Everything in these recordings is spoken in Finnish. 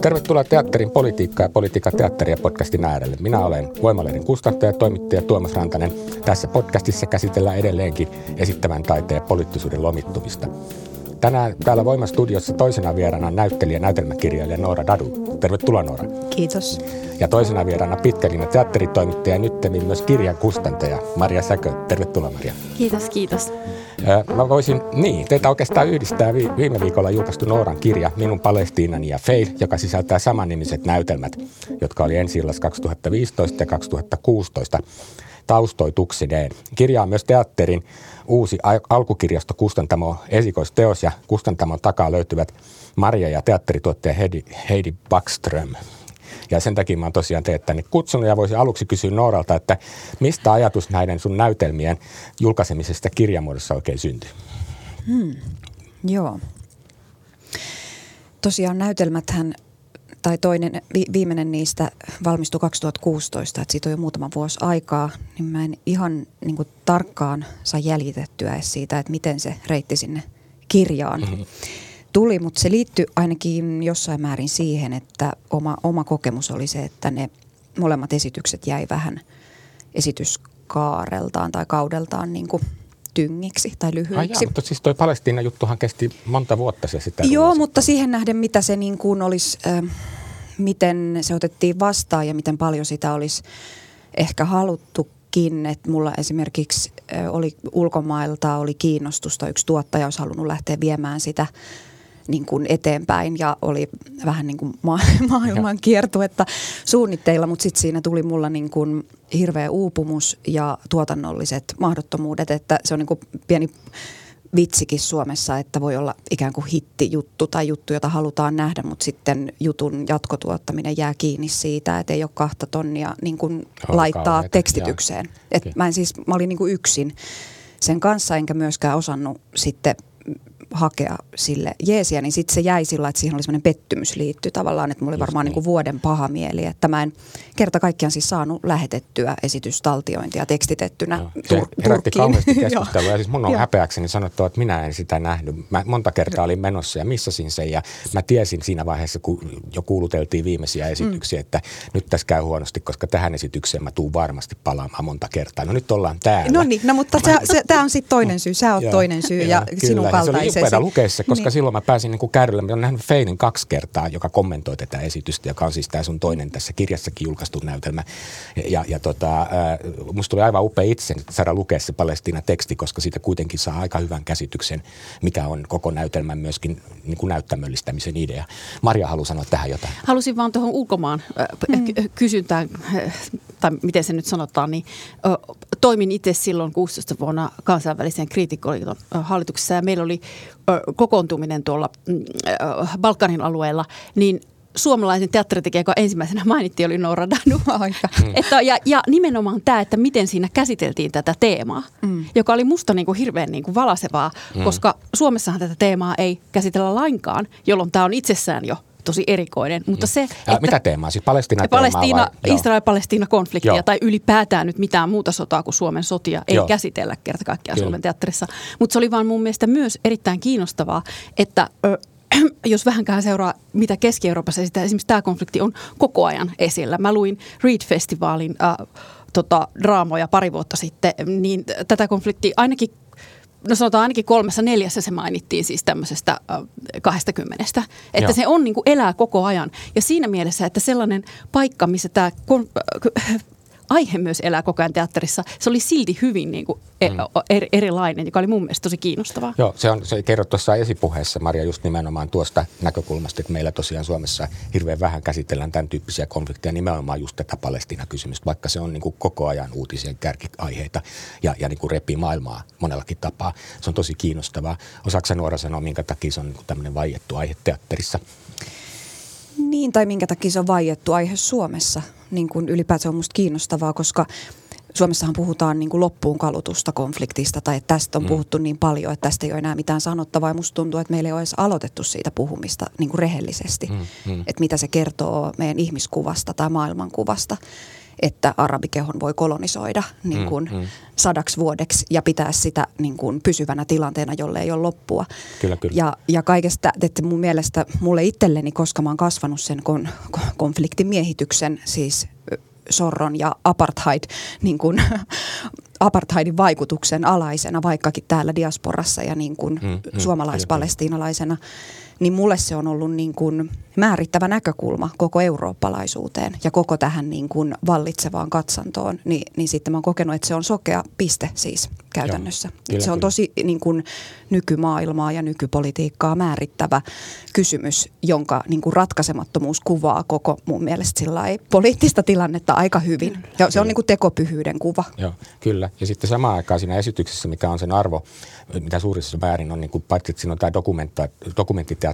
Tervetuloa teatterin politiikka ja politiikka teatteria podcastin äärelle. Minä olen Voimalehden kustantaja ja toimittaja Tuomas Rantanen. Tässä podcastissa käsitellään edelleenkin esittävän taiteen ja poliittisuuden lomittumista. Tänään täällä Voimastudiossa toisena vieraana näyttelijä näytelmäkirjailija Noora Dadu. Tervetuloa Noora. Kiitos. Ja toisena vieraana pitkälinen teatteritoimittaja ja nyttemmin myös kirjan kustantaja Maria Säkö. Tervetuloa Maria. Kiitos, kiitos. Mä voisin, niin, teitä oikeastaan yhdistää viime viikolla julkaistu Nooran kirja Minun Palestiinani ja Fail, joka sisältää samannimiset näytelmät, jotka oli ensi 2015 ja 2016 taustoituksineen. Kirja on myös teatterin uusi alkukirjasto Kustantamo esikoisteos ja Kustantamon takaa löytyvät Maria ja teatterituottaja Heidi, Heidi Backström. Ja sen takia mä oon tosiaan teet tänne kutsunut ja voisin aluksi kysyä Nooralta, että mistä ajatus näiden sun näytelmien julkaisemisesta kirjamuodossa oikein syntyi? Hmm. Joo. Tosiaan näytelmäthän, tai toinen, vi, viimeinen niistä valmistui 2016, että siitä on jo muutama vuosi aikaa, niin mä en ihan niin kuin, tarkkaan saa jäljitettyä siitä, että miten se reitti sinne kirjaan. Mm-hmm tuli, mutta se liittyy ainakin jossain määrin siihen, että oma, oma kokemus oli se, että ne molemmat esitykset jäi vähän esityskaareltaan tai kaudeltaan niin kuin tyngiksi tai lyhyiksi. Ai mutta siis toi Palestiina-juttuhan kesti monta vuotta se sitä. Joo, ruosi. mutta siihen nähden, mitä se niin kuin olisi, äh, miten se otettiin vastaan ja miten paljon sitä olisi ehkä haluttukin. Että mulla esimerkiksi äh, oli ulkomailta oli kiinnostusta, yksi tuottaja olisi halunnut lähteä viemään sitä – niin kuin eteenpäin ja oli vähän niin kuin ma- maailman kiertuetta suunnitteilla, mutta sitten siinä tuli mulla niin kuin hirveä uupumus ja tuotannolliset mahdottomuudet, että se on niin kuin pieni vitsikin Suomessa, että voi olla ikään kuin hittijuttu tai juttu, jota halutaan nähdä, mutta sitten jutun jatkotuottaminen jää kiinni siitä, että ei ole kahta tonnia niin kuin laittaa kauheita, tekstitykseen. Et mä, en siis, mä olin niin kuin yksin sen kanssa, enkä myöskään osannut sitten hakea sille jeesiä, niin sitten se jäi sillä, että siihen oli semmoinen pettymys liittyy tavallaan, että mulla oli varmaan niin. niin kuin vuoden paha mieli, että mä en kerta kaikkiaan siis saanut lähetettyä esitystaltiointia tekstitettynä. Se tur- herätti kauheasti keskustelua ja siis mun on häpeäkseni sanottu, että minä en sitä nähnyt. Mä monta kertaa olin menossa ja missasin sen ja mä tiesin siinä vaiheessa, kun jo kuuluteltiin viimeisiä esityksiä, mm. että nyt tässä käy huonosti, koska tähän esitykseen mä tuun varmasti palaamaan monta kertaa. No nyt ollaan täällä. No niin, no mutta tämä on sitten toinen syy. Sä oot toinen syy ja, ja sinun kaltaisesi upeaa lukea se, koska niin. silloin mä pääsin niin kuin kärrylle. Mä olen nähnyt Feinin kaksi kertaa, joka kommentoi tätä esitystä, joka on siis tämä sun toinen tässä kirjassakin julkaistu näytelmä. Ja, ja tota, äh, musta tuli aivan upea itse saada lukea se Palestiina-teksti, koska siitä kuitenkin saa aika hyvän käsityksen, mikä on koko näytelmän myöskin niin kuin näyttämöllistämisen idea. Maria haluaa sanoa tähän jotain. Halusin vaan tuohon ulkomaan äh, mm. kysyntään, äh, tai miten se nyt sanotaan, niin äh, toimin itse silloin 16 vuonna kansainvälisen kriitikkoliiton hallituksessa ja meillä oli kokoontuminen tuolla mm, Balkanin alueella, niin suomalaisen teatteritekijä, joka ensimmäisenä mainittiin, oli Noora Danu. Aika. Mm. Että, ja, ja nimenomaan tämä, että miten siinä käsiteltiin tätä teemaa, mm. joka oli musta niin kuin hirveän niin kuin valasevaa, mm. koska Suomessahan tätä teemaa ei käsitellä lainkaan, jolloin tämä on itsessään jo tosi erikoinen. Mutta se, että mitä teemaa? Siis Palestina Palestiina, Israel-Palestiina-konfliktia tai ylipäätään nyt mitään muuta sotaa kuin Suomen sotia ei Joo. käsitellä kerta kaikkiaan Suomen teatterissa. Mutta se oli vaan mun mielestä myös erittäin kiinnostavaa, että ö, jos vähänkään seuraa, mitä Keski-Euroopassa esitetään, esimerkiksi tämä konflikti on koko ajan esillä. Mä luin Read-festivaalin äh, tota, draamoja pari vuotta sitten, niin tätä konfliktia ainakin no sanotaan ainakin kolmessa neljässä se mainittiin siis tämmöisestä äh, 20. Että Joo. se on niin kuin elää koko ajan. Ja siinä mielessä, että sellainen paikka, missä tämä kon, äh, aihe myös elää koko ajan teatterissa, se oli silti hyvin niin kuin e- mm. eri, erilainen, joka oli mun mielestä tosi kiinnostavaa. Joo, se on, se kerrot tuossa esipuheessa, Maria, just nimenomaan tuosta näkökulmasta, että meillä tosiaan Suomessa hirveän vähän käsitellään tämän tyyppisiä konflikteja, nimenomaan just tätä Palestiina-kysymystä, vaikka se on niin kuin koko ajan uutisien kärkiaiheita ja, ja niin kuin repii maailmaa monellakin tapaa. Se on tosi kiinnostavaa. Osaatko Nuora sanoa, minkä takia se on niin tämmöinen vaiettu aihe teatterissa? Niin, tai minkä takia se on vaiettu aihe Suomessa. Niin kuin ylipäätään on musta kiinnostavaa, koska Suomessahan puhutaan niin kuin loppuun kalutusta konfliktista tai että tästä on mm. puhuttu niin paljon, että tästä ei ole enää mitään sanottavaa. Ja musta tuntuu, että meillä ei ole edes aloitettu siitä puhumista niin kuin rehellisesti, mm. Mm. että mitä se kertoo meidän ihmiskuvasta tai maailmankuvasta että arabikehon voi kolonisoida niin kuin mm, mm. sadaksi vuodeksi ja pitää sitä niin kuin pysyvänä tilanteena, jolle ei ole loppua. Kyllä, kyllä. Ja, ja kaikesta, että mun mielestä mulle itselleni, koska mä oon kasvanut sen kon, konfliktimiehityksen, siis sorron ja apartheid, niin kuin, apartheidin vaikutuksen alaisena, vaikkakin täällä diasporassa ja niin kuin mm, mm, suomalais-palestiinalaisena, niin mulle se on ollut niin kuin määrittävä näkökulma koko eurooppalaisuuteen ja koko tähän niin kuin vallitsevaan katsantoon, niin, niin sitten mä oon kokenut, että se on sokea piste siis käytännössä. Joo, kyllä, se on tosi niin kuin nykymaailmaa ja nykypolitiikkaa määrittävä kysymys, jonka niin kuin ratkaisemattomuus kuvaa koko mun mielestä poliittista tilannetta aika hyvin. Ja se on niin kuin tekopyhyyden kuva. Joo, kyllä. Ja sitten samaan aikaan siinä esityksessä, mikä on sen arvo, mitä suurissa määrin on, niin kuin, paitsi että siinä on tämä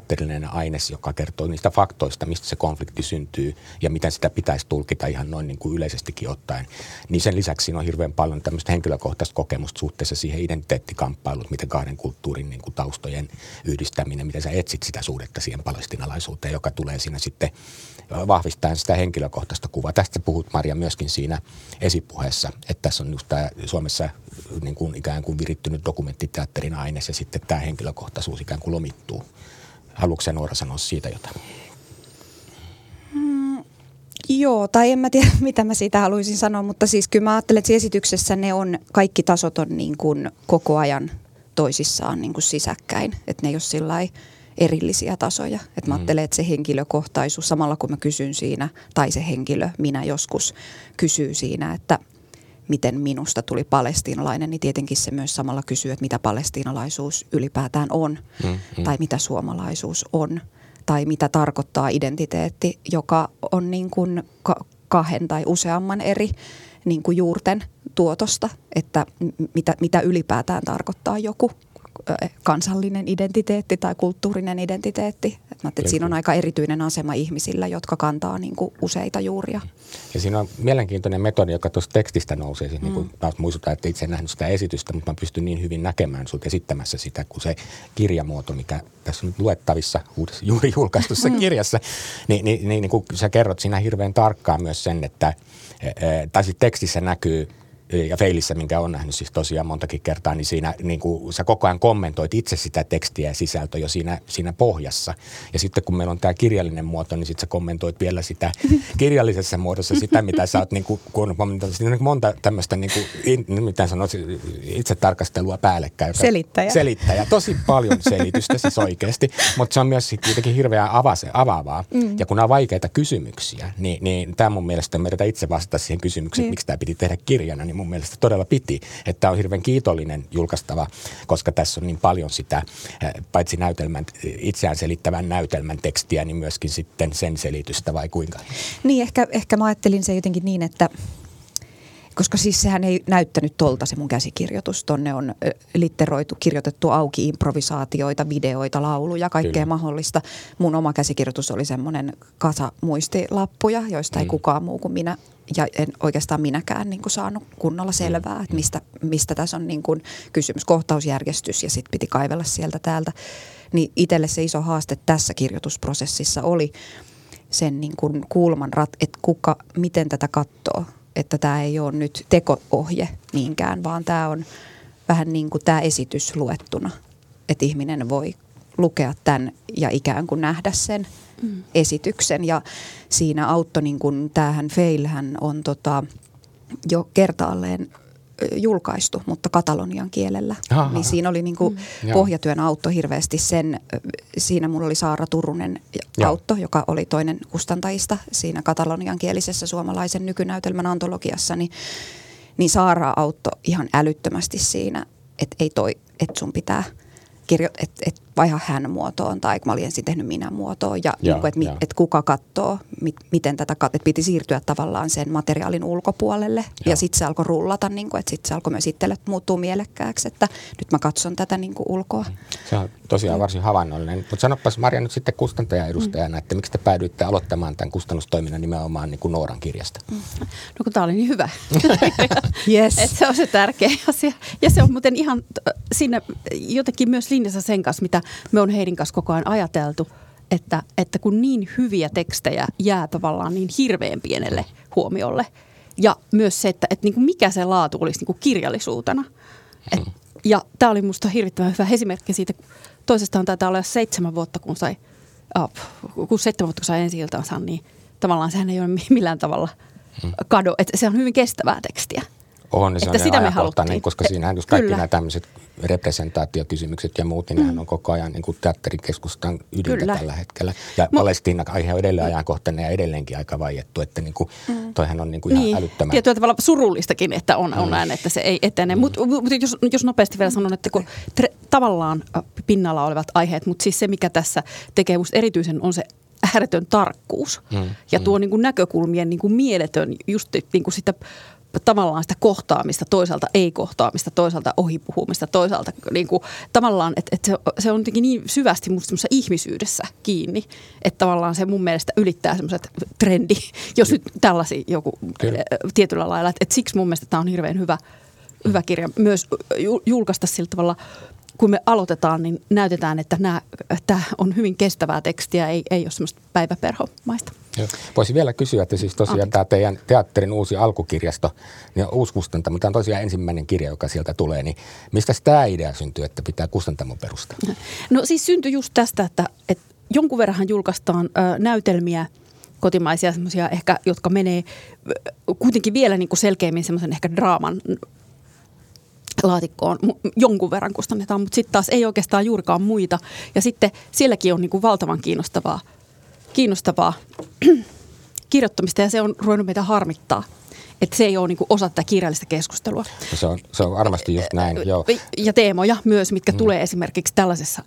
dokumenttiteatterillinen aines, joka kertoo niistä faktoista, mistä se konflikti syntyy ja miten sitä pitäisi tulkita ihan noin niin kuin yleisestikin ottaen. Niin sen lisäksi siinä on hirveän paljon tämmöistä henkilökohtaista kokemusta suhteessa siihen identiteettikamppailuun, miten kahden kulttuurin niin kuin taustojen yhdistäminen, miten sä etsit sitä suhdetta siihen palestinalaisuuteen, joka tulee siinä sitten vahvistaen sitä henkilökohtaista kuvaa. Tästä puhut Maria myöskin siinä esipuheessa, että tässä on just tämä Suomessa niin kuin ikään kuin virittynyt dokumenttiteatterin aines ja sitten tämä henkilökohtaisuus ikään kuin lomittuu. Haluatko Noora sanoa siitä jotain? Mm, joo, tai en mä tiedä mitä mä siitä haluaisin sanoa, mutta siis kyllä mä ajattelen, että esityksessä ne on, kaikki tasot on niin kuin koko ajan toisissaan niin kuin sisäkkäin, että ne ei ole sillä erillisiä tasoja. Et mä mm. ajattelen, että se henkilökohtaisuus, samalla kun mä kysyn siinä, tai se henkilö, minä joskus kysyy siinä, että miten minusta tuli palestiinalainen, niin tietenkin se myös samalla kysyy, että mitä palestiinalaisuus ylipäätään on, mm, mm. tai mitä suomalaisuus on, tai mitä tarkoittaa identiteetti, joka on niin kuin kahden tai useamman eri niin kuin juurten tuotosta, että mitä, mitä ylipäätään tarkoittaa joku kansallinen identiteetti tai kulttuurinen identiteetti. Mä että siinä on aika erityinen asema ihmisillä, jotka kantaa niin kuin useita juuria. Ja siinä on mielenkiintoinen metodi, joka tuossa tekstistä nousee. Siis niin kuin mm. taas muistutan, että itse en nähnyt sitä esitystä, mutta mä pystyn niin hyvin näkemään sinut esittämässä sitä, kun se kirjamuoto, mikä tässä on nyt luettavissa uudessa, juuri julkaistussa mm. kirjassa, niin, niin, niin, niin kuin sä kerrot siinä hirveän tarkkaan myös sen, että tai sitten tekstissä näkyy – ja Feilissä, minkä on nähnyt siis tosiaan montakin kertaa, niin siinä niin kuin sä koko ajan kommentoit itse sitä tekstiä ja sisältöä jo siinä, siinä pohjassa. Ja sitten kun meillä on tämä kirjallinen muoto, niin sitten sä kommentoit vielä sitä kirjallisessa muodossa sitä, mitä sä oot, niin kuin, kun on niin monta tämmöistä, niin kuin, mitä sanoit, itse tarkastelua päällekkäin. Selittäjä. Selittäjä. Tosi paljon selitystä siis oikeasti, mutta se on myös kuitenkin hirveän avase, avaavaa. Mm. Ja kun nämä on vaikeita kysymyksiä, niin, niin tämä mun mielestä meidän itse vastata siihen kysymykseen, mm. miksi tämä piti tehdä kirjana, niin mun mielestä todella piti. Että tämä on hirveän kiitollinen julkaistava, koska tässä on niin paljon sitä, eh, paitsi näytelmän, itseään selittävän näytelmän tekstiä, niin myöskin sitten sen selitystä vai kuinka? Niin, ehkä, ehkä mä ajattelin se jotenkin niin, että koska siis sehän ei näyttänyt tolta se mun käsikirjoitus. Tonne on litteroitu, kirjoitettu auki improvisaatioita, videoita, lauluja, kaikkea Kyllä. mahdollista. Mun oma käsikirjoitus oli semmoinen kasa muistilappuja, joista mm. ei kukaan muu kuin minä ja en oikeastaan minäkään niin kuin saanut kunnolla selvää, mm. että mistä, mistä tässä on niin kuin kysymys, kohtausjärjestys ja sitten piti kaivella sieltä täältä. Niin itselle se iso haaste tässä kirjoitusprosessissa oli sen niin kuin kulman, että kuka, miten tätä katsoo että tämä ei ole nyt tekoohje niinkään, vaan tämä on vähän niin kuin tämä esitys luettuna, että ihminen voi lukea tämän ja ikään kuin nähdä sen mm. esityksen. Ja siinä auttoi, niin kuin tämähän Failhän on tota, jo kertaalleen julkaistu, mutta katalonian kielellä. Aha. Niin siinä oli niin kuin Mm. pohjatyön autto hirveästi sen, siinä mulla oli Saara Turunen Joo. autto, joka oli toinen kustantajista siinä katalonian kielisessä suomalaisen nykynäytelmän antologiassa, niin, niin Saara auttoi ihan älyttömästi siinä, että ei toi, että sun pitää kirjo- että et vaiha hän muotoon tai kun mä olin ensin tehnyt minä muotoon ja Joo, niin että joo. et kuka katsoo, mit, miten tätä, kat- että piti siirtyä tavallaan sen materiaalin ulkopuolelle Joo. ja sitten se alkoi rullata, niin kuin, että sitten se alkoi myös itselle muuttua mielekkääksi, että nyt mä katson tätä niin kuin ulkoa. Se on tosiaan varsin havainnollinen. Mutta sanopas Marja nyt sitten kustantajan edustajana, että miksi te päädyitte aloittamaan tämän kustannustoiminnan nimenomaan niin kuin Nooran kirjasta? No kun tämä oli niin hyvä. Yes. Et se on se tärkeä asia. Ja se on muuten ihan äh, siinä jotenkin myös linjassa sen kanssa, mitä me on Heidin kanssa koko ajan ajateltu, että, että kun niin hyviä tekstejä jää tavallaan niin hirveän pienelle huomiolle. Ja myös se, että, että niin kuin mikä se laatu olisi niin kuin kirjallisuutena. Et, ja tämä oli minusta hirvittävän hyvä esimerkki siitä, toisestaan taitaa olla seitsemän vuotta, kun sai, uh, kun seitsemän vuotta kun sai ensi iltansa, niin tavallaan sehän ei ole millään tavalla kado. Että se on hyvin kestävää tekstiä. On, niin se Että on sitä me koska siinähän just kaikki kyllä. nämä tämmöiset representaatiokysymykset ja muut, niin mm. on koko ajan niin kuin teatterikeskustan ydintä Kyllä. tällä hetkellä. Ja Mo- Palestiina-aihe on edelleen ajankohtainen ja edelleenkin aika vaiettu, että niin kuin, toihan on niin kuin ihan niin, älyttömän. tietyllä tavalla surullistakin, että on, on näin, että se ei etene. Mm. Mutta mut jos, jos nopeasti vielä sanon, että kun tre, tavallaan pinnalla olevat aiheet, mutta siis se, mikä tässä tekee erityisen, on se ääretön tarkkuus. Mm, Ja tuo niin kuin näkökulmien niin kuin mieletön, just niin kuin sitä tavallaan sitä kohtaamista, toisaalta ei-kohtaamista, toisaalta ohipuhumista, toisaalta niin kuin, tavallaan, että, että se, se on jotenkin niin syvästi musta ihmisyydessä kiinni, että tavallaan se mun mielestä ylittää semmoiset trendi, jos nyt tällaisia joku Kyllä. äh, tietyllä lailla, että, että siksi mun mielestä tämä on hirveän hyvä, hyvä kirja myös ju- julkaista sillä tavalla, kun me aloitetaan, niin näytetään, että nämä, tämä on hyvin kestävää tekstiä, ei, ei ole semmoista päiväperhomaista. Joo. Voisin vielä kysyä, että siis tosiaan Anteeksi. tämä teidän teatterin uusi alkukirjasto, niin on uusi kustantamo, tämä on tosiaan ensimmäinen kirja, joka sieltä tulee, niin mistä tämä idea syntyy, että pitää kustantamon perustaa? No siis syntyi just tästä, että, että jonkun verran julkaistaan ö, näytelmiä, kotimaisia semmoisia ehkä, jotka menee kuitenkin vielä niin kuin selkeämmin semmoisen ehkä draaman laatikkoon jonkun verran kustannetaan, mutta sitten taas ei oikeastaan juurikaan muita. Ja sitten sielläkin on niin kuin valtavan kiinnostavaa, kiinnostavaa kirjoittamista ja se on ruvennut meitä harmittaa. Että se ei ole niin kuin osa tätä kirjallista keskustelua. Se on, se on varmasti just näin, joo. Ja teemoja myös, mitkä mm. tulee esimerkiksi tällaisessa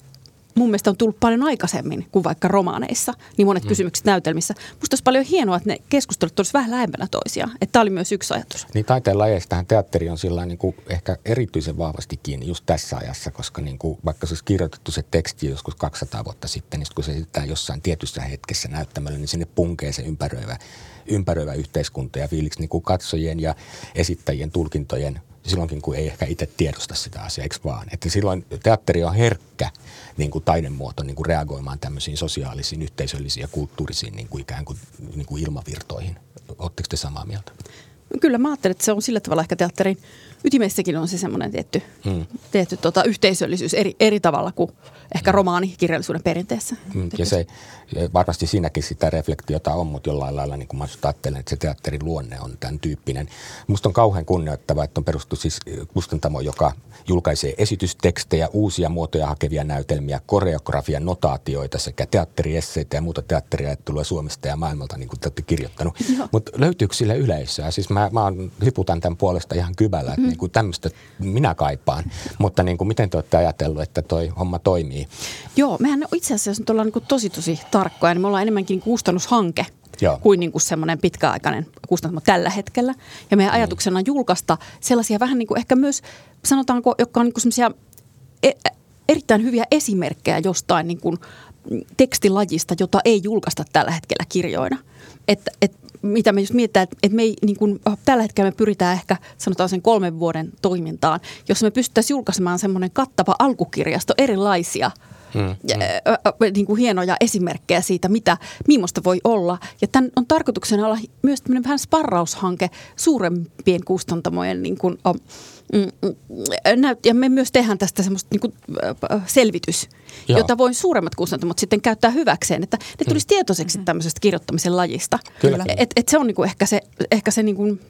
mun mielestä on tullut paljon aikaisemmin kuin vaikka romaaneissa, niin monet mm. kysymykset näytelmissä. Musta olisi paljon hienoa, että ne keskustelut olisivat vähän lähempänä toisiaan. Että tämä oli myös yksi ajatus. Niin taiteen lajeistahan teatteri on sillä niin kuin ehkä erityisen vahvasti kiinni just tässä ajassa, koska niin kuin, vaikka se olisi kirjoitettu se teksti joskus 200 vuotta sitten, niin sit kun se esitetään jossain tietyssä hetkessä näyttämällä, niin sinne punkee se ympäröivä, ympäröivä yhteiskunta ja fiiliksi niin kuin katsojien ja esittäjien tulkintojen silloinkin, kun ei ehkä itse tiedosta sitä asiaa, eikö vaan? Että silloin teatteri on herkkä niin kuin taidemuoto niin kuin reagoimaan tämmöisiin sosiaalisiin, yhteisöllisiin ja kulttuurisiin niin kuin ikään kuin, niin kuin ilmavirtoihin. Oletteko te samaa mieltä? Kyllä mä ajattelen, että se on sillä tavalla ehkä teatterin ytimessäkin on se semmoinen tietty, Hmm. mm. tietty tota, yhteisöllisyys eri, eri tavalla kuin ehkä romaanikirjallisuuden perinteessä. Mm, Ja se varmasti siinäkin sitä reflektiota on, mutta jollain lailla niin kuin mä ajattelen, että se teatterin luonne on tämän tyyppinen. Musta on kauhean kunnioittava, että on perustettu siis kustantamo, joka julkaisee esitystekstejä, uusia muotoja hakevia näytelmiä, koreografian notaatioita sekä teatteriesseitä ja muuta teatteriajattelua Suomesta ja maailmalta, niin kuin te olette kirjoittanut. Mutta löytyykö sille yleisöä? Siis mä, mä oon, liputan tämän puolesta ihan kybällä, että mm. Niin kuin tämmöistä minä kaipaan. Mutta niin kuin, miten te olette ajatellut, että toi homma toimii? Joo, mehän itse asiassa nyt ollaan niin tosi tosi tarkkoja, niin me ollaan enemmänkin niin kustannushanke Joo. kuin, niin kuin semmoinen pitkäaikainen kustantamo tällä hetkellä. Ja meidän ajatuksena on julkaista sellaisia vähän niin kuin ehkä myös, sanotaanko, jotka on niin kuin semmoisia e- erittäin hyviä esimerkkejä jostain niin kuin tekstilajista, jota ei julkaista tällä hetkellä kirjoina. Että et, mitä me just mietitään, että et me ei, niin kuin, tällä hetkellä me pyritään ehkä sanotaan sen kolmen vuoden toimintaan, jos me pystyttäisiin julkaisemaan semmoinen kattava alkukirjasto erilaisia Mm, ö, niin kuin hienoja esimerkkejä siitä, mitä, millaista voi olla. Ja tämän on tarkoituksena olla myös vähän sparraushanke suurempien kustantamojen niin kuin, mm, mm, näyt- ja me myös tehdään tästä semmoista niin kuin, ö, selvitys, Joo. jota voi suuremmat kustantamot sitten käyttää hyväkseen, että ne tulisi tietoiseksi tämmöisestä kirjoittamisen lajista. Kyllä. Et, et se on niin kuin ehkä se, ehkä se niin kuin,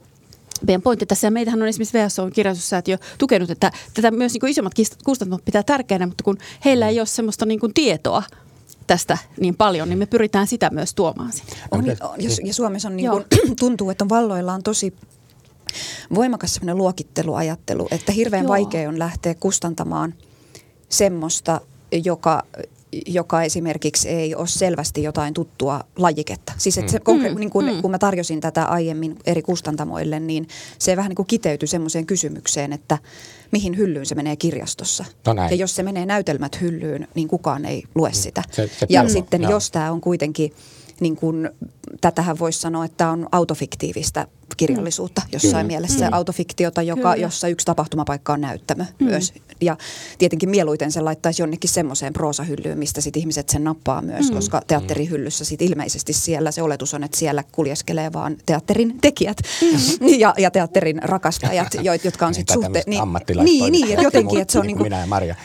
meidän pointti tässä, ja meitähän on esimerkiksi VSO kirjallisuussäätiö tukenut, että tätä myös niin kuin isommat kustannukset pitää tärkeänä, mutta kun heillä ei ole semmoista niin kuin tietoa tästä niin paljon, niin me pyritään sitä myös tuomaan sinne. On, on, ja, ja Suomessa on niin kuin, tuntuu, että on valloillaan tosi voimakas sellainen luokitteluajattelu, että hirveän Joo. vaikea on lähteä kustantamaan semmoista, joka joka esimerkiksi ei ole selvästi jotain tuttua lajiketta. Siis että se, mm. konkre- niin kun, mm. kun mä tarjosin tätä aiemmin eri kustantamoille, niin se vähän niin kuin kiteytyi semmoiseen kysymykseen, että mihin hyllyyn se menee kirjastossa. No ja jos se menee näytelmät hyllyyn, niin kukaan ei lue mm. sitä. Se, se ja sitten no. jos tämä on kuitenkin niin kun, tätähän voisi sanoa, että on autofiktiivistä kirjallisuutta mm. jossain Kyllä. mielessä. Mm. Autofiktiota, joka, jossa yksi tapahtumapaikka on näyttämö mm. myös. Ja tietenkin mieluiten se laittaisi jonnekin semmoiseen proosahyllyyn, mistä sit ihmiset sen nappaa myös, mm. koska teatterihyllyssä sit ilmeisesti siellä se oletus on, että siellä kuljeskelee vaan teatterin tekijät mm. ja, ja teatterin rakastajat, jotka on sitten suhte... Niin, niin, niin jotenkin, että se on niin kuin,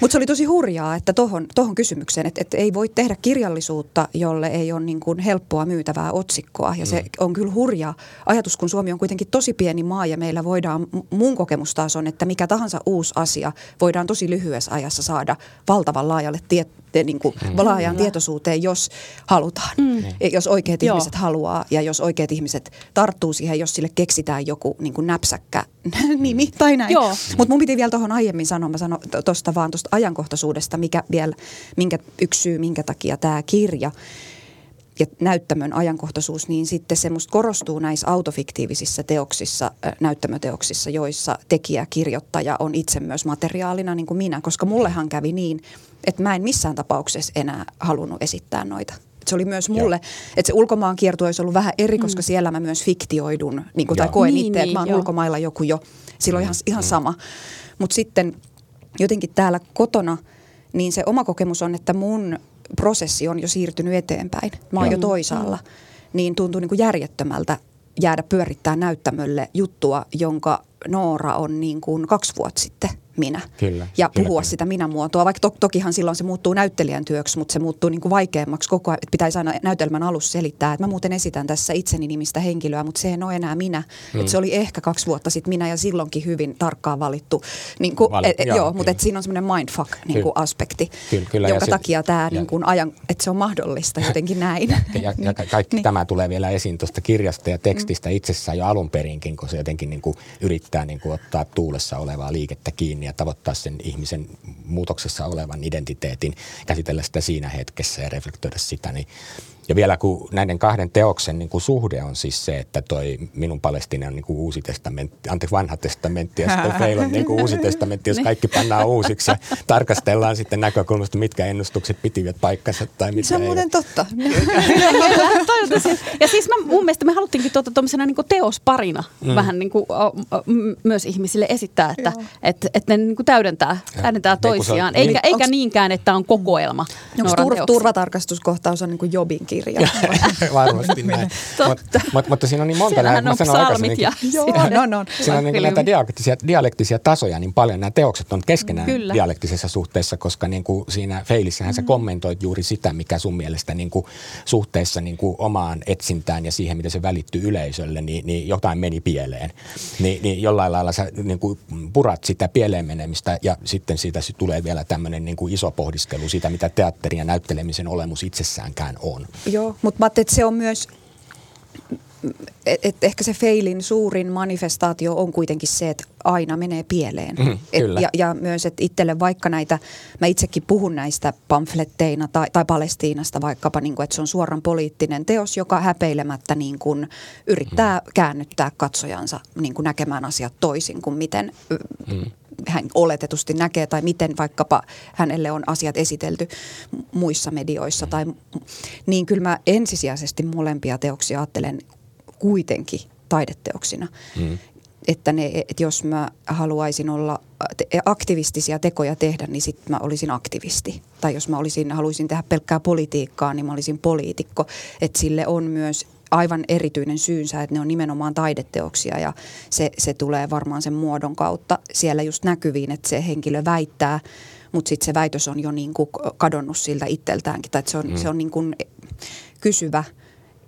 Mutta se oli tosi hurjaa, että tohon, tohon kysymykseen, että, että ei voi tehdä kirjallisuutta, jolle ei ole niin kuin helppoa myytävää otsikkoa. Ja se mm. on kyllä hurja ajatus, kun Suomi on kuitenkin tosi pieni maa ja meillä voidaan, mun kokemus taas on, että mikä tahansa uusi asia voidaan tosi lyhyessä ajassa saada valtavan laajalle tie, niin kuin mm. laajaan tietoisuuteen, jos halutaan. Mm. Jos oikeat Joo. ihmiset haluaa ja jos oikeat ihmiset tarttuu siihen, jos sille keksitään joku niin kuin näpsäkkä nimi tai näin. Mutta mun piti vielä tuohon aiemmin sanoa, mä sanon tuosta vaan tuosta ajankohtaisuudesta, mikä vielä, minkä, yksi syy, minkä takia tämä kirja – ja näyttämön ajankohtaisuus, niin sitten se musta korostuu näissä autofiktiivisissa teoksissa, näyttämöteoksissa, joissa tekijä, kirjoittaja on itse myös materiaalina niin kuin minä, koska mullehan kävi niin, että mä en missään tapauksessa enää halunnut esittää noita se oli myös mulle, Joo. että se ulkomaan kiertue olisi ollut vähän eri, koska mm. siellä mä myös fiktioidun, niin kuin, tai koen niin, itse, niin, että mä oon ulkomailla joku jo, silloin mm. ihan, ihan mm. sama. Mutta sitten jotenkin täällä kotona, niin se oma kokemus on, että mun prosessi on jo siirtynyt eteenpäin. Mä oon jo, toisaalla. Niin tuntuu niin kuin järjettömältä jäädä pyörittää näyttämölle juttua, jonka Noora on niin kuin kaksi vuotta sitten minä. Kyllä, ja kyllä, puhua kyllä. sitä minä-muotoa, vaikka to- tokihan silloin se muuttuu näyttelijän työksi, mutta se muuttuu niin kuin vaikeammaksi koko ajan. Että pitäisi aina näytelmän alussa selittää, että mä muuten esitän tässä itseni nimistä henkilöä, mutta se ei ole enää minä. Mm. Että se oli ehkä kaksi vuotta sitten minä ja silloinkin hyvin tarkkaan valittu. Niin kuin, Valit, et, joo, joo mutta että siinä on semmoinen mindfuck niin kuin aspekti, kyllä, kyllä, jonka ja takia tämä, niin kuin ajan, että se on mahdollista jotenkin näin. Ja, ja, ja kaikki niin. tämä tulee vielä esiin tuosta kirjasta ja tekstistä mm. itsessään jo alun perinkin, kun se jotenkin niin kuin yrittää niin kuin ottaa tuulessa olevaa liikettä kiinni ja tavoittaa sen ihmisen muutoksessa olevan identiteetin, käsitellä sitä siinä hetkessä ja reflektoida sitä, niin ja vielä kun näiden kahden teoksen niin kuin suhde on siis se, että toi minun Palestina on niin kuin uusi testamentti, anteeksi vanha testamentti ja sitten feil on niin kuin uusi testamentti, jos niin. kaikki pannaan uusiksi ja tarkastellaan sitten näkökulmasta, mitkä ennustukset pitivät paikkansa tai mitä Se on muuten totta. ja siis mä, mun mielestä me haluttiinkin tuota tuommoisena niin teosparina mm. vähän niin kuin, myös ihmisille esittää, että et, et ne niin kuin täydentää, täydentää toisiaan, eikä, niin, eikä niinkään, että on kokoelma. Onko tur- turvatarkastuskohtaus on niin kuin Jobinkin kirja. Varmasti näin. Mutta mut, mutta siinä on niin monta näitä. Mä sanoin aikaisemmin. Ja joo, no, no. Siinä on niin näitä dialektisia, dialektisia tasoja niin paljon. Nämä teokset on keskenään Kyllä. dialektisessa suhteessa, koska niin kuin siinä Feilissähän mm. sä kommentoit juuri sitä, mikä sun mielestä niin kuin suhteessa niin kuin omaan etsintään ja siihen, miten se välittyy yleisölle, niin, niin jotain meni pieleen. Ni, niin jollain lailla sä niin kuin purat sitä pieleen menemistä ja sitten siitä tulee vielä tämmöinen niin kuin iso pohdiskelu siitä, mitä teatterin ja näyttelemisen olemus itsessäänkään on. Joo, mutta mä että se on myös, että et ehkä se feilin suurin manifestaatio on kuitenkin se, että aina menee pieleen. Mm, et, ja, ja myös, että itselle vaikka näitä, mä itsekin puhun näistä pamfletteina tai, tai Palestiinasta vaikkapa, niin kuin, että se on suoran poliittinen teos, joka häpeilemättä niin kuin, yrittää mm. käännyttää katsojansa niin kuin näkemään asiat toisin kuin miten mm hän oletetusti näkee tai miten vaikkapa hänelle on asiat esitelty muissa medioissa. Tai, niin kyllä mä ensisijaisesti molempia teoksia ajattelen kuitenkin taideteoksina. Mm. Että, ne, että jos mä haluaisin olla aktivistisia tekoja tehdä, niin sitten mä olisin aktivisti. Tai jos mä olisin, haluaisin tehdä pelkkää politiikkaa, niin mä olisin poliitikko. Että sille on myös aivan erityinen syynsä, että ne on nimenomaan taideteoksia ja se, se tulee varmaan sen muodon kautta siellä just näkyviin, että se henkilö väittää, mutta sitten se väitös on jo niin kuin kadonnut siltä itseltäänkin, tai että se on, mm. se on niin kuin kysyvä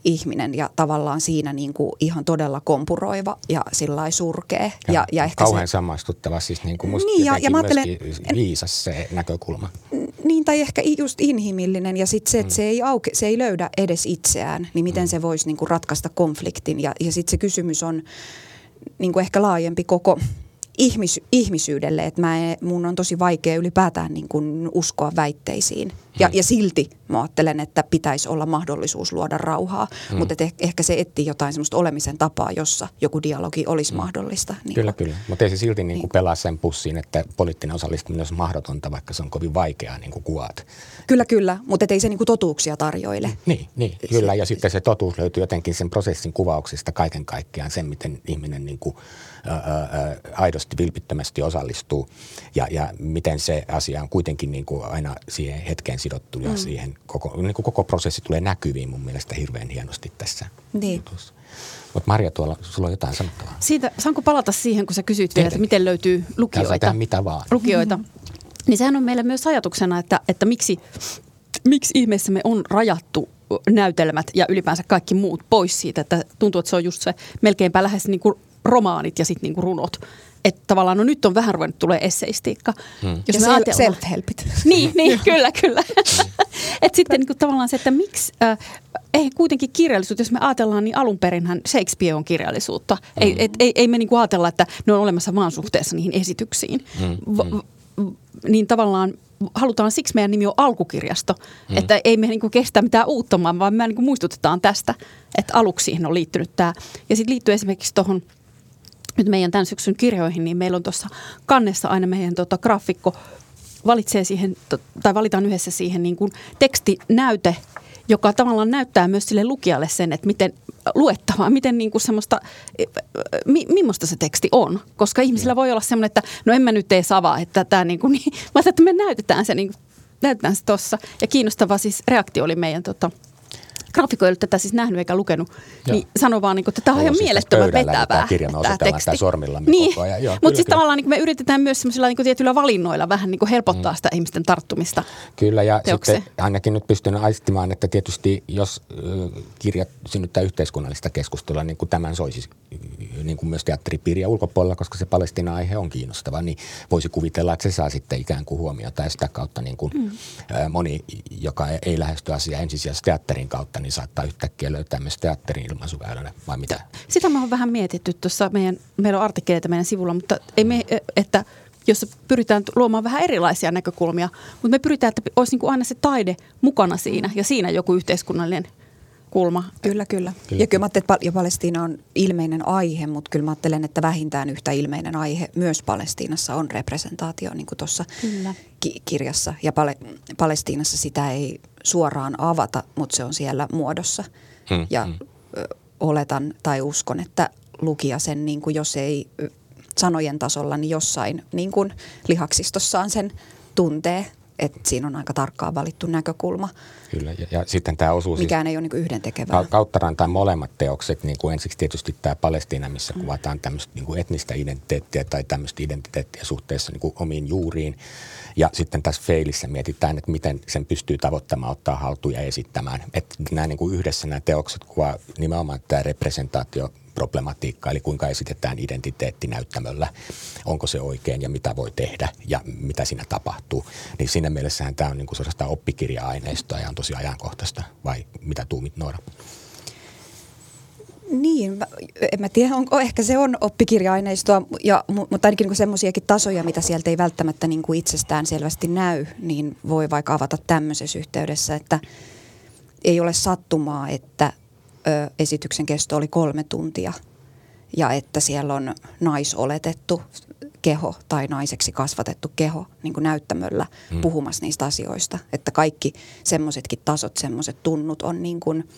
ihminen ja tavallaan siinä niin kuin ihan todella kompuroiva ja sillä surkea. Ja, ja, ja ehkä kauhean se, samastuttava, siis niin kuin musta niin, ja, ja mä viisas se näkökulma. Niin, tai ehkä just inhimillinen ja sitten se, että mm. se, ei auke, se ei löydä edes itseään, niin miten mm. se voisi niin kuin ratkaista konfliktin. Ja, ja sitten se kysymys on niin kuin ehkä laajempi koko ihmis, ihmisyydelle, että mä, mun on tosi vaikea ylipäätään niin kuin uskoa väitteisiin. Ja, hmm. ja silti mä ajattelen, että pitäisi olla mahdollisuus luoda rauhaa, hmm. mutta et ehkä se etsii jotain semmoista olemisen tapaa, jossa joku dialogi olisi hmm. mahdollista. Niin kyllä, kuin. kyllä. Mutta ei se silti niin kuin niin. pelaa sen pussiin, että poliittinen osallistuminen on mahdotonta, vaikka se on kovin vaikeaa niin kuin kuvaat. Kyllä, kyllä, mutta ei se niin kuin totuuksia tarjoile. Niin, niin kyllä. Ja sitten se totuus löytyy jotenkin sen prosessin kuvauksista kaiken kaikkiaan, sen miten ihminen niin kuin – aidosti vilpittömästi osallistuu ja, ja miten se asia on kuitenkin niin kuin aina siihen hetkeen sidottu ja mm. siihen koko, niin kuin koko prosessi tulee näkyviin mun mielestä hirveän hienosti tässä niin. jutussa. Mutta Maria, tuolla sulla on jotain sanottavaa. Siitä, saanko palata siihen, kun sä kysyit vielä, että miten löytyy lukijoita? mitä vaan. Lukijoita. Mm-hmm. Niin sehän on meillä myös ajatuksena, että, että miksi, miksi ihmeessä me on rajattu näytelmät ja ylipäänsä kaikki muut pois siitä, että tuntuu, että se on just se melkeinpä lähes niin kuin romaanit ja sitten niinku runot. Että tavallaan no nyt on vähän ruvennut tulee esseistiikka. Hmm. Jos ja me self-helpit. Niin, niin kyllä, kyllä. että sitten niinku tavallaan se, että miksi, äh, ei kuitenkin kirjallisuutta, jos me ajatellaan, niin alun perinhän Shakespeare on kirjallisuutta. Hmm. Ei, et, ei, ei me niinku ajatella, että ne on olemassa vaan suhteessa niihin esityksiin. Hmm. V- niin tavallaan halutaan, siksi meidän nimi on alkukirjasto, hmm. että ei me niinku kestä mitään uutta, vaan me niinku muistutetaan tästä, että aluksi siihen on liittynyt tämä. Ja sitten liittyy esimerkiksi tuohon nyt meidän tämän syksyn kirjoihin, niin meillä on tuossa kannessa aina meidän tota, graafikko valitsee siihen, tai valitaan yhdessä siihen niin kuin tekstinäyte, joka tavallaan näyttää myös sille lukijalle sen, että miten luettavaa, miten niin kuin semmoista, mi, millaista se teksti on. Koska ihmisillä voi olla semmoinen, että no en mä nyt tee savaa, että tämä niin kuin, niin, vaan että me näytetään se, niin kuin, näytetään se tuossa. Ja kiinnostava siis reaktio oli meidän tota, graafiko ei ole tätä siis nähnyt eikä lukenut, Joo. niin sano vaan, niin kuin, että tämä on ihan mielettömän vetävää. Kirjan tämä teksti. sormillamme niin. koko ajan. Mutta siis tavallaan niin me yritetään myös sellaisilla niin tietyillä valinnoilla vähän niin kuin helpottaa mm. sitä ihmisten tarttumista Kyllä, ja teokseen. sitten ainakin nyt pystyn aistimaan, että tietysti jos kirjat synnyttää yhteiskunnallista keskustelua, niin kuin tämän soisi niin kuin myös teatteripiiriä ulkopuolella, koska se Palestina-aihe on kiinnostava, niin voisi kuvitella, että se saa sitten ikään kuin huomiota ja sitä kautta niin kuin mm. moni, joka ei lähesty asiaa ensisijaisesti teatterin kautta, niin saattaa yhtäkkiä löytää myös teatterin ilmaisuväylänä, vai mitä? Sitä mä oon vähän mietitty tuossa meidän, meillä on artikkeleita meidän sivulla, mutta ei me, että jossa pyritään luomaan vähän erilaisia näkökulmia, mutta me pyritään, että olisi niin kuin aina se taide mukana siinä ja siinä joku yhteiskunnallinen kulma. Kyllä, kyllä. kyllä. Ja kyllä mä ajattelen, että Palestiina on ilmeinen aihe, mutta kyllä mä ajattelen, että vähintään yhtä ilmeinen aihe myös Palestiinassa on representaatio, niin kuin tuossa ki- kirjassa. Ja Pale- Palestiinassa sitä ei suoraan avata, mutta se on siellä muodossa. Hmm, ja hmm. oletan tai uskon, että lukija sen, niin kuin jos ei sanojen tasolla, niin jossain niin kuin lihaksistossaan sen tuntee että siinä on aika tarkkaan valittu näkökulma. Kyllä, ja, ja sitten tämä osuus... Mikään ei ole niin yhdentekevää. tai molemmat teokset, niin kuin ensiksi tietysti tämä Palestiina, missä mm. kuvataan tämmöistä niin kuin etnistä identiteettiä tai tämmöistä identiteettiä suhteessa niin kuin omiin juuriin. Ja sitten tässä Feilissä mietitään, että miten sen pystyy tavoittamaan, ottaa haltuun ja esittämään. Että nämä niin kuin yhdessä nämä teokset kuvaa nimenomaan tämä representaatio problematiikka, eli kuinka esitetään identiteetti näyttämöllä, onko se oikein ja mitä voi tehdä ja mitä siinä tapahtuu. Niin siinä mielessähän tämä on niin kuin suorastaan oppikirja-aineistoa ja on tosi ajankohtaista, vai mitä tuumit Noora? Niin, mä, en mä tiedä, onko, ehkä se on oppikirja-aineistoa, ja, mutta ainakin niin semmoisiakin tasoja, mitä sieltä ei välttämättä niin kuin itsestään selvästi näy, niin voi vaikka avata tämmöisessä yhteydessä, että ei ole sattumaa, että ö, esityksen kesto oli kolme tuntia ja että siellä on naisoletettu keho tai naiseksi kasvatettu keho niin kuin näyttämöllä mm. puhumassa niistä asioista. Että kaikki semmoisetkin tasot, semmoiset tunnut on niin kuin,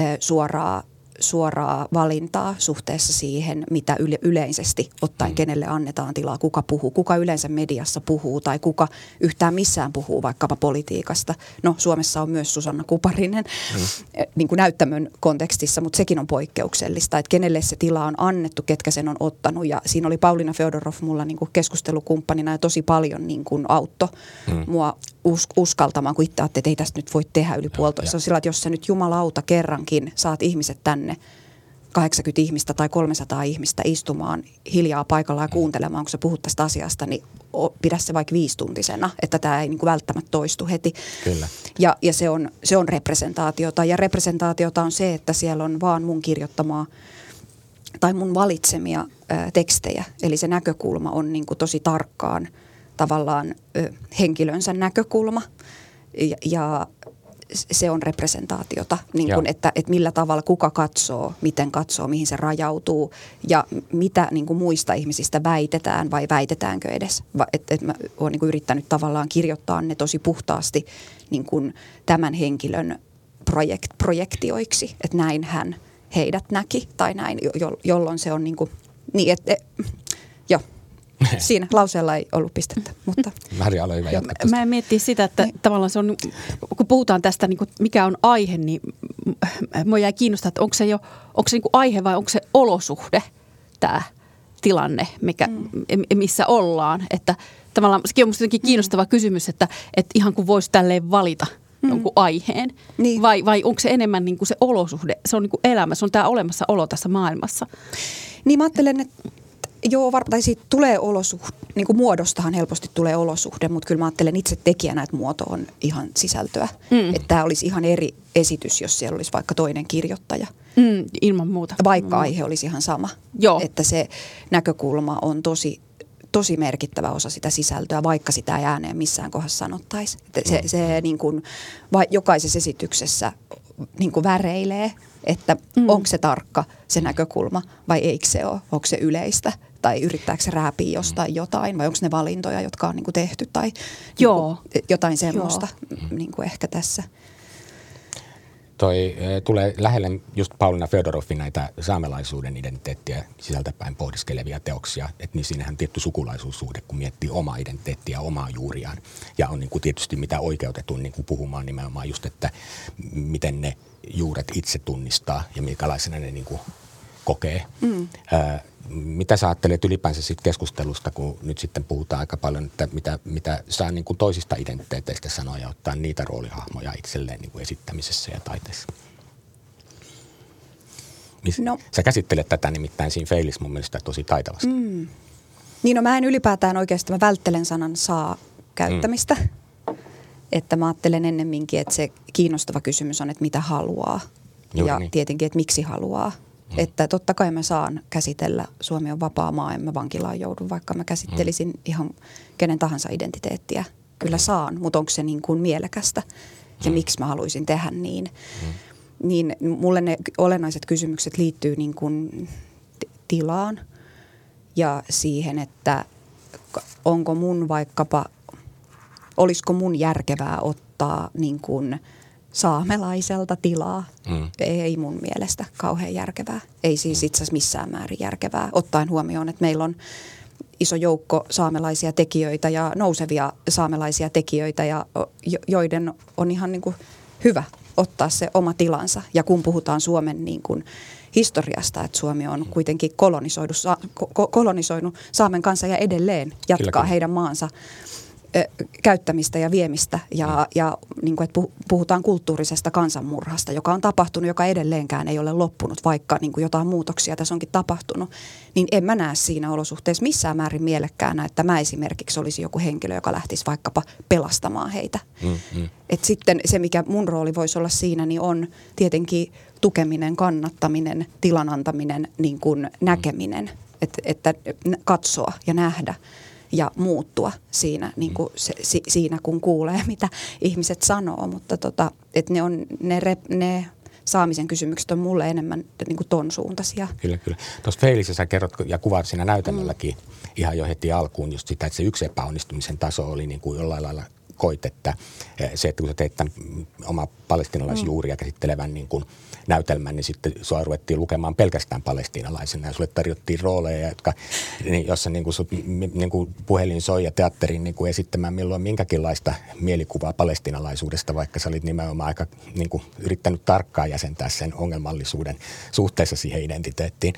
ö, suoraa suoraa valintaa suhteessa siihen, mitä yle- yleisesti ottaen, mm. kenelle annetaan tilaa, kuka puhuu, kuka yleensä mediassa puhuu tai kuka yhtään missään puhuu vaikkapa politiikasta. No Suomessa on myös Susanna Kuparinen mm. niin kuin näyttämön kontekstissa, mutta sekin on poikkeuksellista, että kenelle se tila on annettu, ketkä sen on ottanut ja siinä oli Paulina Feodorov mulla niin kuin keskustelukumppanina ja tosi paljon niin kuin auttoi mm. mua us, uskaltamaan, kun itse että ei tästä nyt voi tehdä yli puolitoista. Se on sillä, että jos sä nyt jumalauta kerrankin saat ihmiset tänne, 80 ihmistä tai 300 ihmistä istumaan hiljaa paikalla ja kuuntelemaan, kun sä puhut tästä asiasta, niin pidä se vaikka viistuntisena, että tämä ei niin kuin välttämättä toistu heti. Kyllä. Ja, ja se, on, se on representaatiota. Ja representaatiota on se, että siellä on vaan mun kirjoittamaa tai mun valitsemia ää, tekstejä. Eli se näkökulma on niin kuin tosi tarkkaan tavallaan ö, henkilönsä näkökulma. Ja, ja se on representaatiota, niin kuin, että, että millä tavalla kuka katsoo, miten katsoo, mihin se rajautuu ja mitä niin kuin muista ihmisistä väitetään vai väitetäänkö edes. Että et mä oon niin kuin yrittänyt tavallaan kirjoittaa ne tosi puhtaasti niin kuin tämän henkilön projekt, projektioiksi, että näin hän heidät näki tai näin, jo, jolloin se on niin kuin, niin että, joo. Siinä lauseella ei ollut pistettä, mutta... Maria, ole hyvä, Mä miettii sitä, että niin. tavallaan se on, kun puhutaan tästä, niin kuin mikä on aihe, niin mua jäi kiinnostaa, että onko se jo, onko se niin kuin aihe vai onko se olosuhde tämä tilanne, mikä, mm. missä ollaan. Että tavallaan sekin on minusta kiinnostava mm. kysymys, että, että ihan kuin voisi tälleen valita mm. jonkun aiheen. Niin. Vai, vai onko se enemmän niin kuin se olosuhde, se on niin kuin elämä, se on tämä olemassaolo tässä maailmassa. Niin mä ajattelen, että Joo, var, tai siitä tulee olosuhde, niin kuin muodostahan helposti tulee olosuhde, mutta kyllä mä ajattelen itse tekijänä, että muoto on ihan sisältöä. Mm. Että tämä olisi ihan eri esitys, jos siellä olisi vaikka toinen kirjoittaja. Mm, ilman muuta. Vaikka mm. aihe olisi ihan sama. Joo. Että se näkökulma on tosi, tosi merkittävä osa sitä sisältöä, vaikka sitä ei ääneen missään kohdassa sanottaisi. Se, mm. se niin kuin, vai, jokaisessa esityksessä niin kuin väreilee, että mm. onko se tarkka se näkökulma vai eikö se ole, onko se yleistä tai yrittääkö se rääpiä jostain jotain vai onko ne valintoja, jotka on niin kuin tehty tai Joo. Niin kuin, jotain semmoista Joo. Niin kuin ehkä tässä toi e, tulee lähelle just Paulina Fedorovin näitä saamelaisuuden identiteettiä sisältäpäin pohdiskelevia teoksia, että niin siinähän tietty sukulaisuussuhde, kun miettii omaa identiteettiä, omaa juuriaan. Ja on niin kuin tietysti mitä oikeutetun niin kuin puhumaan nimenomaan just, että miten ne juuret itse tunnistaa ja minkälaisena ne niin kuin kokee. Mm. Ää, mitä sä ajattelet ylipäänsä siitä keskustelusta, kun nyt sitten puhutaan aika paljon, että mitä, mitä saa niin kuin toisista identiteeteistä sanoa ja ottaa niitä roolihahmoja itselleen niin kuin esittämisessä ja taiteessa? No. Sä käsittelet tätä nimittäin siinä Feilis mun mielestä tosi taitavasti. Mm. Niin no mä en ylipäätään oikeastaan, mä välttelen sanan saa käyttämistä. Mm. Että mä ajattelen ennemminkin, että se kiinnostava kysymys on, että mitä haluaa. Juuri ja niin. tietenkin, että miksi haluaa. Mm. Että totta kai mä saan käsitellä, Suomi on vapaa maa, en mä vankilaan joudu, vaikka mä käsittelisin mm. ihan kenen tahansa identiteettiä. Kyllä mm. saan, mutta onko se niin kuin mielekästä ja mm. miksi mä haluaisin tehdä niin. Mm. Niin mulle ne olennaiset kysymykset liittyy niin kuin tilaan ja siihen, että onko mun vaikkapa, olisiko mun järkevää ottaa niin kuin – saamelaiselta tilaa. Mm. Ei mun mielestä kauhean järkevää. Ei siis itse asiassa missään määrin järkevää, ottaen huomioon, että meillä on iso joukko saamelaisia tekijöitä ja nousevia saamelaisia tekijöitä, ja joiden on ihan niin kuin hyvä ottaa se oma tilansa. Ja kun puhutaan Suomen niin kuin historiasta, että Suomi on kuitenkin kolonisoinut, kolonisoinut Saamen kanssa ja edelleen jatkaa Kyllä, heidän maansa käyttämistä ja viemistä ja, mm. ja niin kuin, että puhutaan kulttuurisesta kansanmurhasta, joka on tapahtunut, joka edelleenkään ei ole loppunut, vaikka niin kuin jotain muutoksia tässä onkin tapahtunut, niin en mä näe siinä olosuhteessa missään määrin mielekkäänä, että mä esimerkiksi olisi joku henkilö, joka lähtisi vaikkapa pelastamaan heitä. Mm, mm. Et sitten se, mikä mun rooli voisi olla siinä, niin on tietenkin tukeminen, kannattaminen, tilan antaminen, niin kuin näkeminen, että, että katsoa ja nähdä ja muuttua siinä, niin kuin se, si, siinä kun kuulee, mitä ihmiset sanoo. Mutta tota, että ne, on, ne, rep, ne saamisen kysymykset on mulle enemmän niin kuin ton suuntaisia. Kyllä, kyllä. Tuossa Feilissä sä kerrot ja kuvaat siinä näytelmälläkin mm. ihan jo heti alkuun just sitä, että se yksi epäonnistumisen taso oli niin kuin jollain lailla koit, että eh, se, että kun sä teet tämän oma palestinalaisjuuria mm. käsittelevän niin kuin – näytelmän, niin sitten sua ruvettiin lukemaan pelkästään palestiinalaisena ja sulle tarjottiin rooleja, jotka, niin, jossa niin kuin sut, niin kuin puhelin soi ja teatterin niin kuin esittämään milloin minkäkinlaista mielikuvaa palestiinalaisuudesta, vaikka sä olit nimenomaan aika niin kuin, yrittänyt tarkkaan jäsentää sen ongelmallisuuden suhteessa siihen identiteettiin.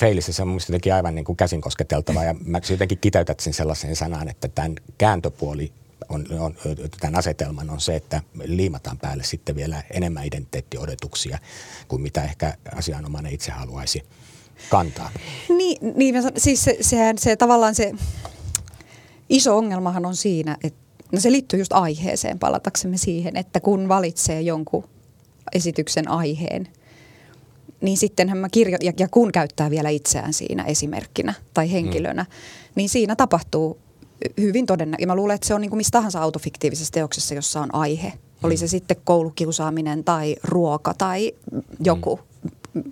Feilissä se on mielestäni jotenkin aivan niin kuin käsin kosketeltava ja mä jotenkin kiteytät sen sellaiseen sanaan, että tämän kääntöpuoli on, on, tämän asetelman on se, että liimataan päälle sitten vielä enemmän identiteettiodotuksia kuin mitä ehkä asianomainen itse haluaisi kantaa. Niin, niin siis se, sehän se tavallaan se iso ongelmahan on siinä, että no se liittyy just aiheeseen, palataksemme siihen, että kun valitsee jonkun esityksen aiheen, niin sittenhän mä kirjo, ja, ja kun käyttää vielä itseään siinä esimerkkinä tai henkilönä, mm. niin siinä tapahtuu hyvin todennäköisesti. Mä luulen, että se on niin kuin missä tahansa autofiktiivisessa teoksessa, jossa on aihe. Oli se sitten koulukiusaaminen tai ruoka tai joku mm.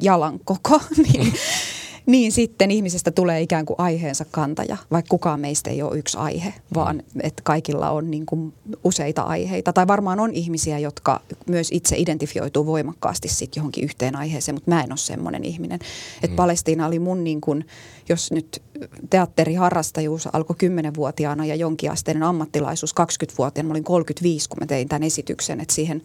jalan koko, niin, niin sitten ihmisestä tulee ikään kuin aiheensa kantaja, vaikka kukaan meistä ei ole yksi aihe, vaan mm. että kaikilla on niin kuin useita aiheita. Tai varmaan on ihmisiä, jotka myös itse identifioituu voimakkaasti sitten johonkin yhteen aiheeseen, mutta mä en ole semmoinen ihminen. Että mm. Palestiina oli mun, niin kuin, jos nyt teatteriharrastajuus alkoi 10-vuotiaana ja jonkinasteinen ammattilaisuus 20-vuotiaana, mä olin 35, kun mä tein tämän esityksen, että siihen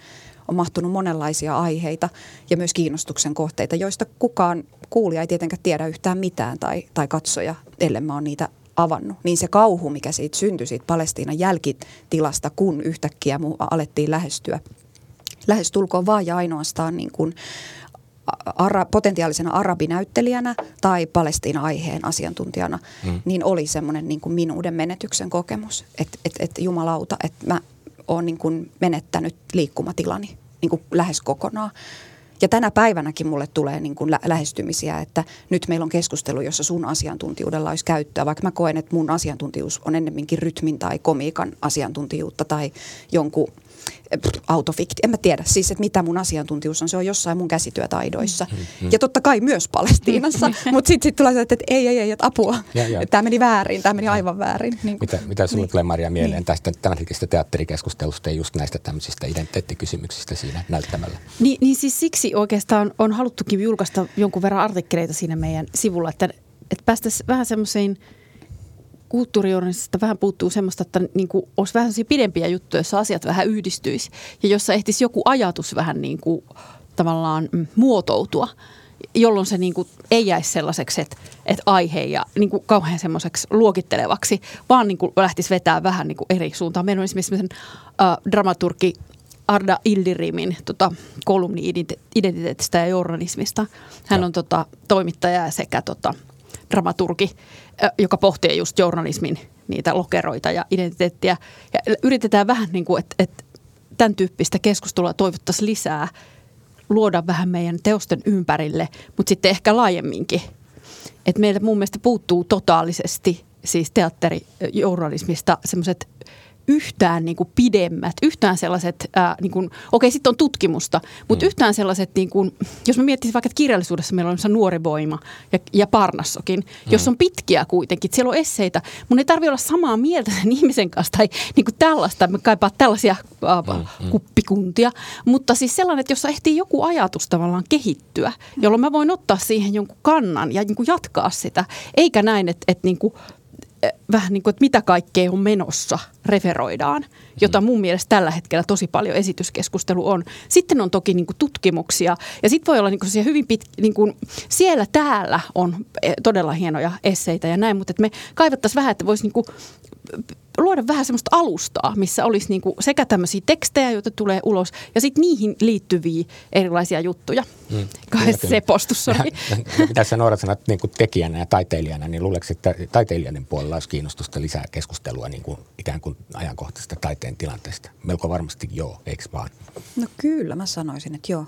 on mahtunut monenlaisia aiheita ja myös kiinnostuksen kohteita, joista kukaan kuulija ei tietenkään tiedä yhtään mitään tai, tai katsoja, ellei mä oon niitä avannut. Niin se kauhu, mikä siitä syntyi siitä Palestiinan jälkitilasta, kun yhtäkkiä mu alettiin lähestyä, lähestulkoon vaan ja ainoastaan niin kuin ara, potentiaalisena arabinäyttelijänä tai Palestiina-aiheen asiantuntijana, mm. niin oli semmoinen niin kuin minuuden menetyksen kokemus, että et, et, jumalauta, että mä oon niin kuin menettänyt liikkumatilani niin kuin lähes kokonaan. Ja tänä päivänäkin mulle tulee niin kuin lä- lähestymisiä, että nyt meillä on keskustelu, jossa sun asiantuntijuudella olisi käyttöä, vaikka mä koen, että mun asiantuntijuus on ennemminkin rytmin tai komiikan asiantuntijuutta tai jonkun autofikti, en mä tiedä siis, että mitä mun asiantuntijuus on, se on jossain mun käsityötaidoissa. Mm-hmm. Ja totta kai myös Palestiinassa, mutta sitten sit tulee että ei, ei, ei, että apua, tämä meni väärin, tämä meni aivan väärin. Niin mitä, mitä sinulle niin. tulee Maria mieleen niin. tästä tämänhetkisestä teatterikeskustelusta ja just näistä tämmöisistä identiteettikysymyksistä siinä näyttämällä? Niin, niin siis siksi oikeastaan on haluttukin julkaista jonkun verran artikkeleita siinä meidän sivulla, että, että päästäisiin vähän semmoiseen – kulttuurijournalistista vähän puuttuu semmoista, että niin kuin olisi vähän pidempiä juttuja, joissa asiat vähän yhdistyisi ja jossa ehtisi joku ajatus vähän niin kuin tavallaan muotoutua jolloin se niin kuin ei jäisi sellaiseksi, että, että aihe ja niin kuin kauhean semmoiseksi luokittelevaksi, vaan niin kuin lähtisi vetää vähän niin kuin eri suuntaan. Meillä on esimerkiksi äh, dramaturgi Arda Ildirimin tota, kolumni identiteetistä ja journalismista. Hän ja. on tota, toimittaja sekä tota, dramaturgi, joka pohtii just journalismin niitä lokeroita ja identiteettiä. Ja yritetään vähän niin kuin, että, että tämän tyyppistä keskustelua toivottaisiin lisää, luoda vähän meidän teosten ympärille, mutta sitten ehkä laajemminkin. Että meiltä mun mielestä puuttuu totaalisesti siis teatterijournalismista semmoiset yhtään niin kuin pidemmät, yhtään sellaiset, ää, niin kuin, okei sitten on tutkimusta, mutta mm. yhtään sellaiset, niin kuin, jos mä miettisin vaikka, että kirjallisuudessa meillä on nuori voima ja, ja Parnassokin, mm. jos on pitkiä kuitenkin, siellä on esseitä, mun ei tarvitse olla samaa mieltä sen ihmisen kanssa tai niin kuin tällaista, me kaipaa tällaisia ää, mm, mm. kuppikuntia, mutta siis sellainen, että jos ehtii joku ajatus tavallaan kehittyä, jolloin mä voin ottaa siihen jonkun kannan ja niin kuin jatkaa sitä, eikä näin, että, että niin kuin, vähän niin kuin, että mitä kaikkea on menossa, referoidaan, jota mun mielestä tällä hetkellä tosi paljon esityskeskustelu on. Sitten on toki niin kuin tutkimuksia ja sitten voi olla niin kuin hyvin pit, niin kuin siellä täällä on e, todella hienoja esseitä ja näin, mutta että me kaivattaisiin vähän, että voisi niin kuin luoda vähän semmoista alustaa, missä olisi niin kuin sekä tämmöisiä tekstejä, joita tulee ulos, ja sitten niihin liittyviä erilaisia juttuja. Mm. se postus oli. Mitä sä Noora sanot niin tekijänä ja taiteilijana, niin luuleeko, että taiteilijan puolella olisi kiinnostusta lisää keskustelua niin kuin ikään kuin ajankohtaisesta taiteen tilanteesta? Melko varmasti joo, eikö vaan? No kyllä, mä sanoisin, että joo.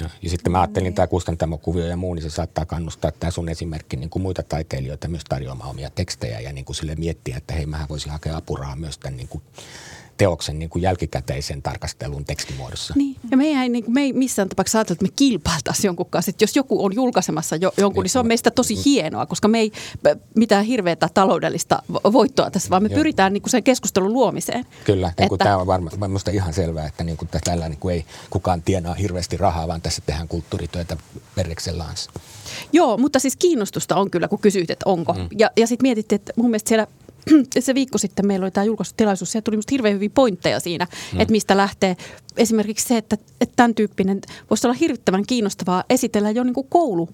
Ja, ja sitten mä ajattelin niin. tämä kustantamokuvio ja muu, niin se saattaa kannustaa tämä sun esimerkki niin kuin muita taiteilijoita myös tarjoamaan omia tekstejä ja niin kuin sille miettiä, että hei, mähän voisin hakea apurahaa myös tämän niin kuin teoksen niin kuin jälkikäteisen tarkastelun tekstimuodossa. Niin. Ja me ei, niin kuin, me ei missään tapauksessa ajatella, että me kilpailtaisiin jonkun kanssa. Että jos joku on julkaisemassa jo, jonkun, niin se on meistä tosi hienoa, koska me ei mitään hirveätä taloudellista voittoa tässä, vaan me Joo. pyritään niin kuin sen keskustelun luomiseen. Kyllä, että... kun tämä on varmaan ihan selvää, että niin kuin tällä niin kuin ei kukaan tienaa hirveästi rahaa, vaan tässä tehdään kulttuurityötä perreksellaan. Joo, mutta siis kiinnostusta on kyllä, kun kysyit, että onko. Mm. Ja, ja sitten mietittiin, että mun mielestä siellä se viikko sitten meillä oli tämä julkaisutilaisuus, siellä tuli musta hirveän hyviä pointteja siinä, mm. että mistä lähtee esimerkiksi se, että, että tämän tyyppinen voisi olla hirvittävän kiinnostavaa esitellä jo niin kuin koulu,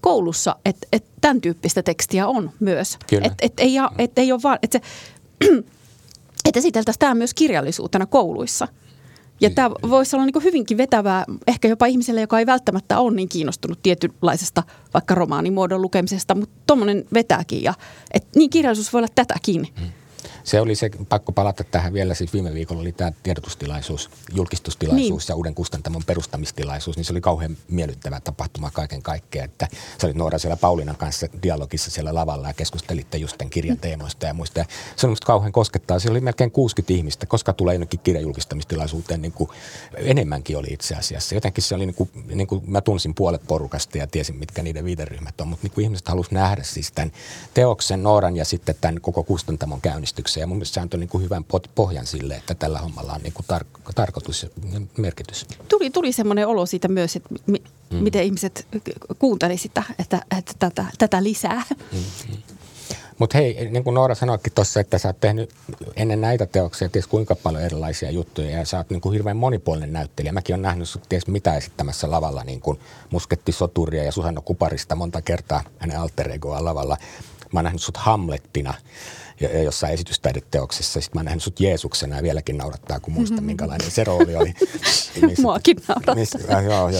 koulussa, että, että tämän tyyppistä tekstiä on myös. Että et ei, et ei ole vaan, että se, että esiteltäisiin tämä myös kirjallisuutena kouluissa. Ja tämä voisi olla niin hyvinkin vetävää ehkä jopa ihmiselle, joka ei välttämättä ole niin kiinnostunut tietynlaisesta vaikka romaanimuodon lukemisesta, mutta tuommoinen vetääkin. Ja, et niin kirjallisuus voi olla tätäkin. Hmm se oli se, pakko palata tähän vielä, siis viime viikolla oli tämä tiedotustilaisuus, julkistustilaisuus niin. ja uuden kustantamon perustamistilaisuus, niin se oli kauhean miellyttävä tapahtuma kaiken kaikkea, että sä olit Noora siellä Paulinan kanssa dialogissa siellä lavalla ja keskustelitte just tämän kirjan teemoista ja muista. Ja se oli musta kauhean koskettaa. Siellä oli melkein 60 ihmistä, koska tulee jonnekin kirjan julkistamistilaisuuteen, niin kuin enemmänkin oli itse asiassa. Jotenkin se oli niin kuin, niin kuin mä tunsin puolet porukasta ja tiesin, mitkä niiden viiteryhmät on, mutta niin kuin ihmiset halusivat nähdä siis tämän teoksen, Nooran ja sitten tämän koko kustantamon käynnistyksen kysymykseen. Ja mun mielestä se antoi niin kuin hyvän pohjan sille, että tällä hommalla on niin kuin tar- tarkoitus ja merkitys. Tuli, tuli semmoinen olo siitä myös, että mi- mm. miten ihmiset kuunteli sitä, että, että tätä, tätä lisää. Mm-hmm. Mutta hei, niin kuin Noora sanoikin tuossa, että sä oot tehnyt ennen näitä teoksia ties kuinka paljon erilaisia juttuja ja sä oot niin kuin hirveän monipuolinen näyttelijä. Mäkin olen nähnyt sut ties mitä esittämässä lavalla, niin kuin Musketti Soturia ja Susanna Kuparista monta kertaa hänen alter egoa lavalla. Mä oon nähnyt sut Hamlettina ja jossain esitystaideteoksessa. Sitten mä oon nähnyt sut Jeesuksena ja vieläkin naurattaa, kun muistan, mm-hmm. minkälainen se rooli oli. Missä, Muakin naurattaa. Missä, äh, joo, ja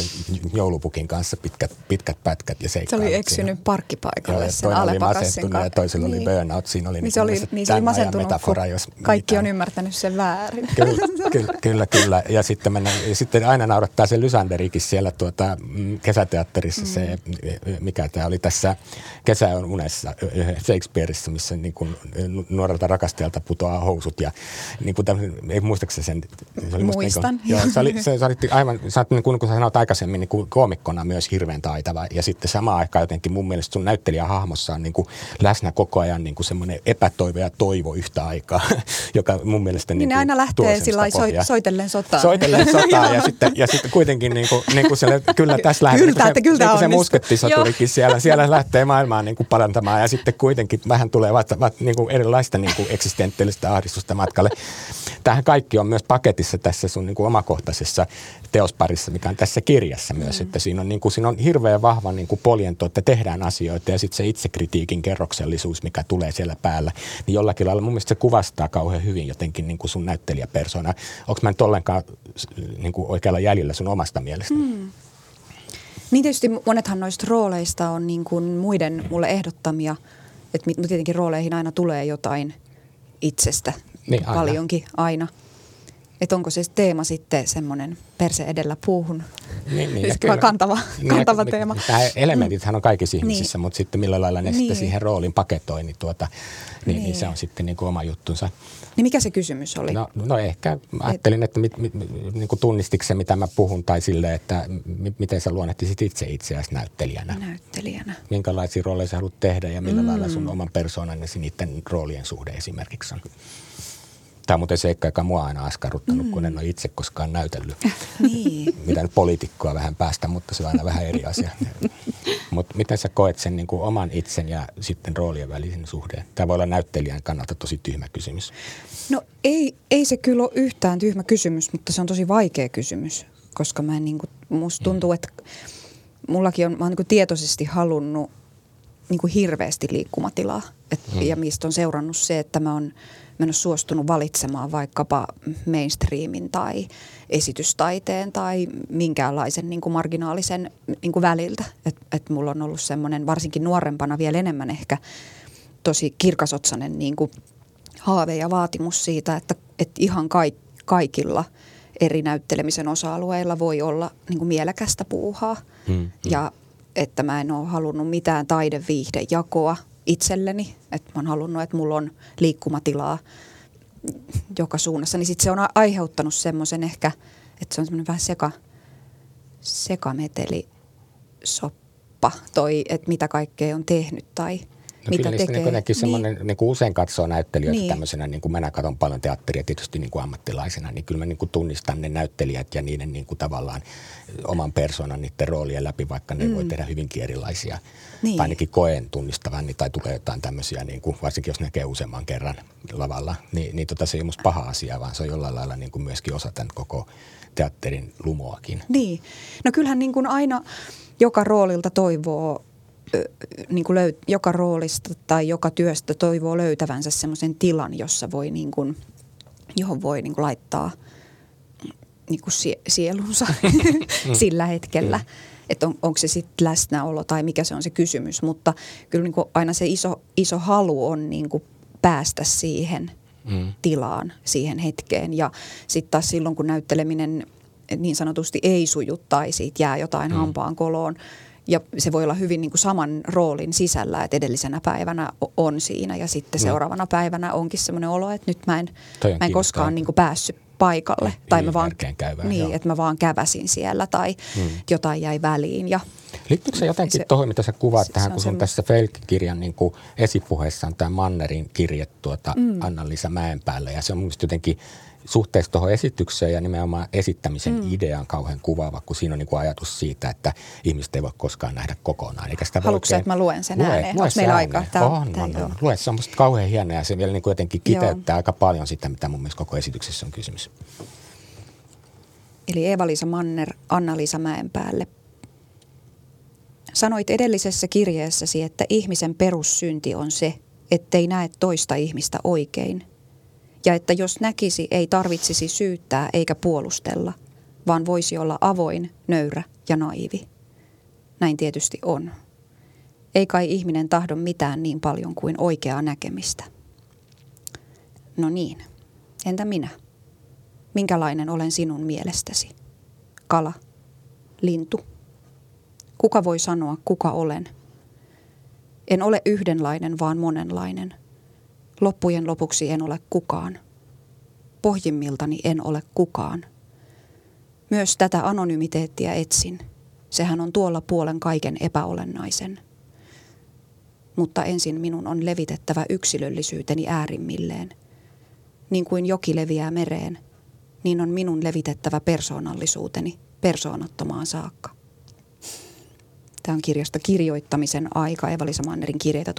joulupukin kanssa pitkät, pitkät pätkät ja seikkailut. Se oli eksynyt siinä. parkkipaikalle joo, sen toinen oli masentunut ja toisella niin. oli burnout. Siinä oli niin, se oli, niin se oli masentunut, metafora, jos kaikki mitään. on ymmärtänyt sen väärin. Kyllä, kyllä, kyllä. kyllä. Ja sitten, mennään, ja sitten aina naurattaa se Lysanderikin siellä tuota, mm, kesäteatterissa mm. se, mikä tämä oli tässä Kesä on unessa Shakespeareissa, missä niin kuin nuorelta rakastajalta putoaa housut ja niin kuin tämmöisen, ei muistaakseni sen? Se oli Muistan. Niin kuin, joo, se oli, se, se oli aivan, sä oot, niin kuin, kun sä sanoit aikaisemmin, niin kuin koomikkona myös hirveän taitava ja sitten samaan aikaan jotenkin mun mielestä sun näyttelijähahmossa on niin kuin läsnä koko ajan niin kuin semmoinen epätoivo ja toivo yhtä aikaa, joka mun mielestä niin, niin aina lähtee sillä so, soitellen sotaan. Soitellen sotaan ja, sitten, ja sitten kuitenkin niin kuin, niin kuin siellä, kyllä tässä lähtee, kyllä, se, kyllä niin se muskettisoturikin siellä, siellä lähtee maailmaa niin kuin parantamaan ja sitten kuitenkin vähän tulee vasta, vasta niin kuin erilaista niin kuin eksistentiaalista ahdistusta matkalle. Tähän kaikki on myös paketissa tässä sun niin kuin omakohtaisessa teosparissa, mikä on tässä kirjassa myös, mm. että siinä on, niin kuin, siinä on hirveän vahva niin kuin poljento, että tehdään asioita ja sitten se itsekritiikin kerroksellisuus, mikä tulee siellä päällä, niin jollakin lailla mun mielestä se kuvastaa kauhean hyvin jotenkin niin kuin sun näyttelijäpersona. Onko mä nyt ollenkaan niin kuin oikealla jäljellä sun omasta mielestä? Mm. Niin tietysti monethan noista rooleista on niin kuin muiden mulle ehdottamia – että tietenkin rooleihin aina tulee jotain itsestä niin, aina. paljonkin aina. Että onko se teema sitten semmoinen perse edellä puuhun niin, niin, kyllä, kantava, niin, kantava teema. Nämä elementithän on kaikissa ihmisissä, niin. mutta sitten millä lailla ne niin. sitten siihen roolin paketoi, niin, tuota, niin, niin. niin se on sitten niin kuin oma juttunsa. Niin mikä se kysymys oli? No, no ehkä ajattelin, että mit, mit, niin kuin tunnistiko se, mitä mä puhun, tai sille, että m- miten sä luonnehtisit itse itseäsi näyttelijänä. Näyttelijänä. Minkälaisia rooleja sä haluat tehdä ja millä mm. lailla sun oman persoonannesi niiden roolien suhde esimerkiksi on. Tämä on muuten seikka, joka mua aina askarruttanut, mm. kun en ole itse koskaan näytellyt. niin. Mitä nyt poliitikkoa vähän päästä, mutta se on aina vähän eri asia. mutta miten sä koet sen niin kuin oman itsen ja sitten roolien välisen suhteen? Tämä voi olla näyttelijän kannalta tosi tyhmä kysymys. No ei, ei se kyllä ole yhtään tyhmä kysymys, mutta se on tosi vaikea kysymys, koska mä en niin kuin, musta tuntuu, mm. että mullakin on, mä oon niin kuin tietoisesti halunnut niin kuin hirveästi liikkumatilaa. Et, mm. Ja mistä on seurannut se, että mä oon – mä en ole suostunut valitsemaan vaikkapa mainstreamin tai esitystaiteen tai minkäänlaisen niin kuin marginaalisen niin kuin väliltä. Et, et mulla on ollut semmoinen, varsinkin nuorempana vielä enemmän ehkä, tosi kirkasotsainen niin kuin haave ja vaatimus siitä, että, että ihan kaik, kaikilla eri näyttelemisen osa-alueilla voi olla niin kuin mielekästä puuhaa. Hmm, hmm. Ja että mä en ole halunnut mitään taideviihdejakoa itselleni, että mä oon halunnut, että mulla on liikkumatilaa joka suunnassa, niin sitten se on aiheuttanut semmoisen ehkä, että se on semmoinen vähän seka, sekameteli soppa toi, että mitä kaikkea on tehnyt tai – No mitä kyllä tekee. Niin, niin, semmoinen, niin kuin usein katsoo näyttelijöitä niin. tämmöisenä, niin kuin minä katson paljon teatteria tietysti niin kuin ammattilaisena, niin kyllä mä niin kuin tunnistan ne näyttelijät ja niiden niin kuin tavallaan oman persoonan, niiden roolien läpi, vaikka ne mm. voi tehdä hyvinkin erilaisia. Niin. Tai ainakin koen tunnistavan, niin, tai tulee jotain tämmöisiä, niin kuin, varsinkin jos näkee useamman kerran lavalla, niin, niin tota, se ei ole paha asia, vaan se on jollain lailla niin kuin myöskin osa tämän koko teatterin lumoakin. Niin. No kyllähän niin kuin aina joka roolilta toivoo niin kuin löy- joka roolista tai joka työstä toivoo löytävänsä semmoisen tilan, jossa voi niin kuin johon voi niin kuin laittaa niin kuin sie- sielunsa sillä hetkellä. Että on, onko se sitten läsnäolo tai mikä se on se kysymys. Mutta kyllä niin kuin aina se iso, iso halu on niin kuin päästä siihen mm. tilaan, siihen hetkeen. Ja sitten taas silloin, kun näytteleminen niin sanotusti ei suju tai siitä jää jotain mm. hampaan koloon, ja se voi olla hyvin niin kuin saman roolin sisällä, että edellisenä päivänä on siinä ja sitten no. seuraavana päivänä onkin semmoinen olo, että nyt mä en, mä en koskaan niin kuin päässyt paikalle. Ei, tai mä vaan, käyvää, niin, joo. että mä vaan käväsin siellä tai mm. jotain jäi väliin. Ja, Liittyykö se jotenkin se- tuohon, mitä sä kuvaat se- tähän, se kun sun semmo- tässä Felk-kirjan niin kuin esipuheessa on tämä Mannerin kirje tuota mm. Anna-Liisa Mäenpäälle. Ja se on mun jotenkin suhteessa tuohon esitykseen ja nimenomaan esittämisen mm. ideaan kauhean kuvaava, kun siinä on niin kuin ajatus siitä, että ihmiset ei voi koskaan nähdä kokonaan. Eikä sitä Haluatko oikein- että mä luen sen Lue- ääneen? lue Onko se meillä aikaa? Tää- on, tää- on, joo. on. Lue, se on musta kauhean hienoa ja se vielä niin kuin jotenkin Joo. kiteyttää aika paljon sitä, mitä mun mielestä koko esityksessä on kysymys. eli Eeva-Liisa Manner Anna-Liisa Mäenpäälle. Sanoit edellisessä kirjeessäsi, että ihmisen perussynti on se, ettei näe toista ihmistä oikein. Ja että jos näkisi, ei tarvitsisi syyttää eikä puolustella, vaan voisi olla avoin, nöyrä ja naivi. Näin tietysti on. Ei kai ihminen tahdo mitään niin paljon kuin oikeaa näkemistä. No niin, entä minä? Minkälainen olen sinun mielestäsi? Kala, lintu. Kuka voi sanoa, kuka olen? En ole yhdenlainen, vaan monenlainen. Loppujen lopuksi en ole kukaan. Pohjimmiltani en ole kukaan. Myös tätä anonymiteettiä etsin. Sehän on tuolla puolen kaiken epäolennaisen. Mutta ensin minun on levitettävä yksilöllisyyteni äärimmilleen. Niin kuin joki leviää mereen, niin on minun levitettävä persoonallisuuteni persoonattomaan saakka. Tämä on kirjasta Kirjoittamisen aika, Eva-Liisa Mannerin kirjeitä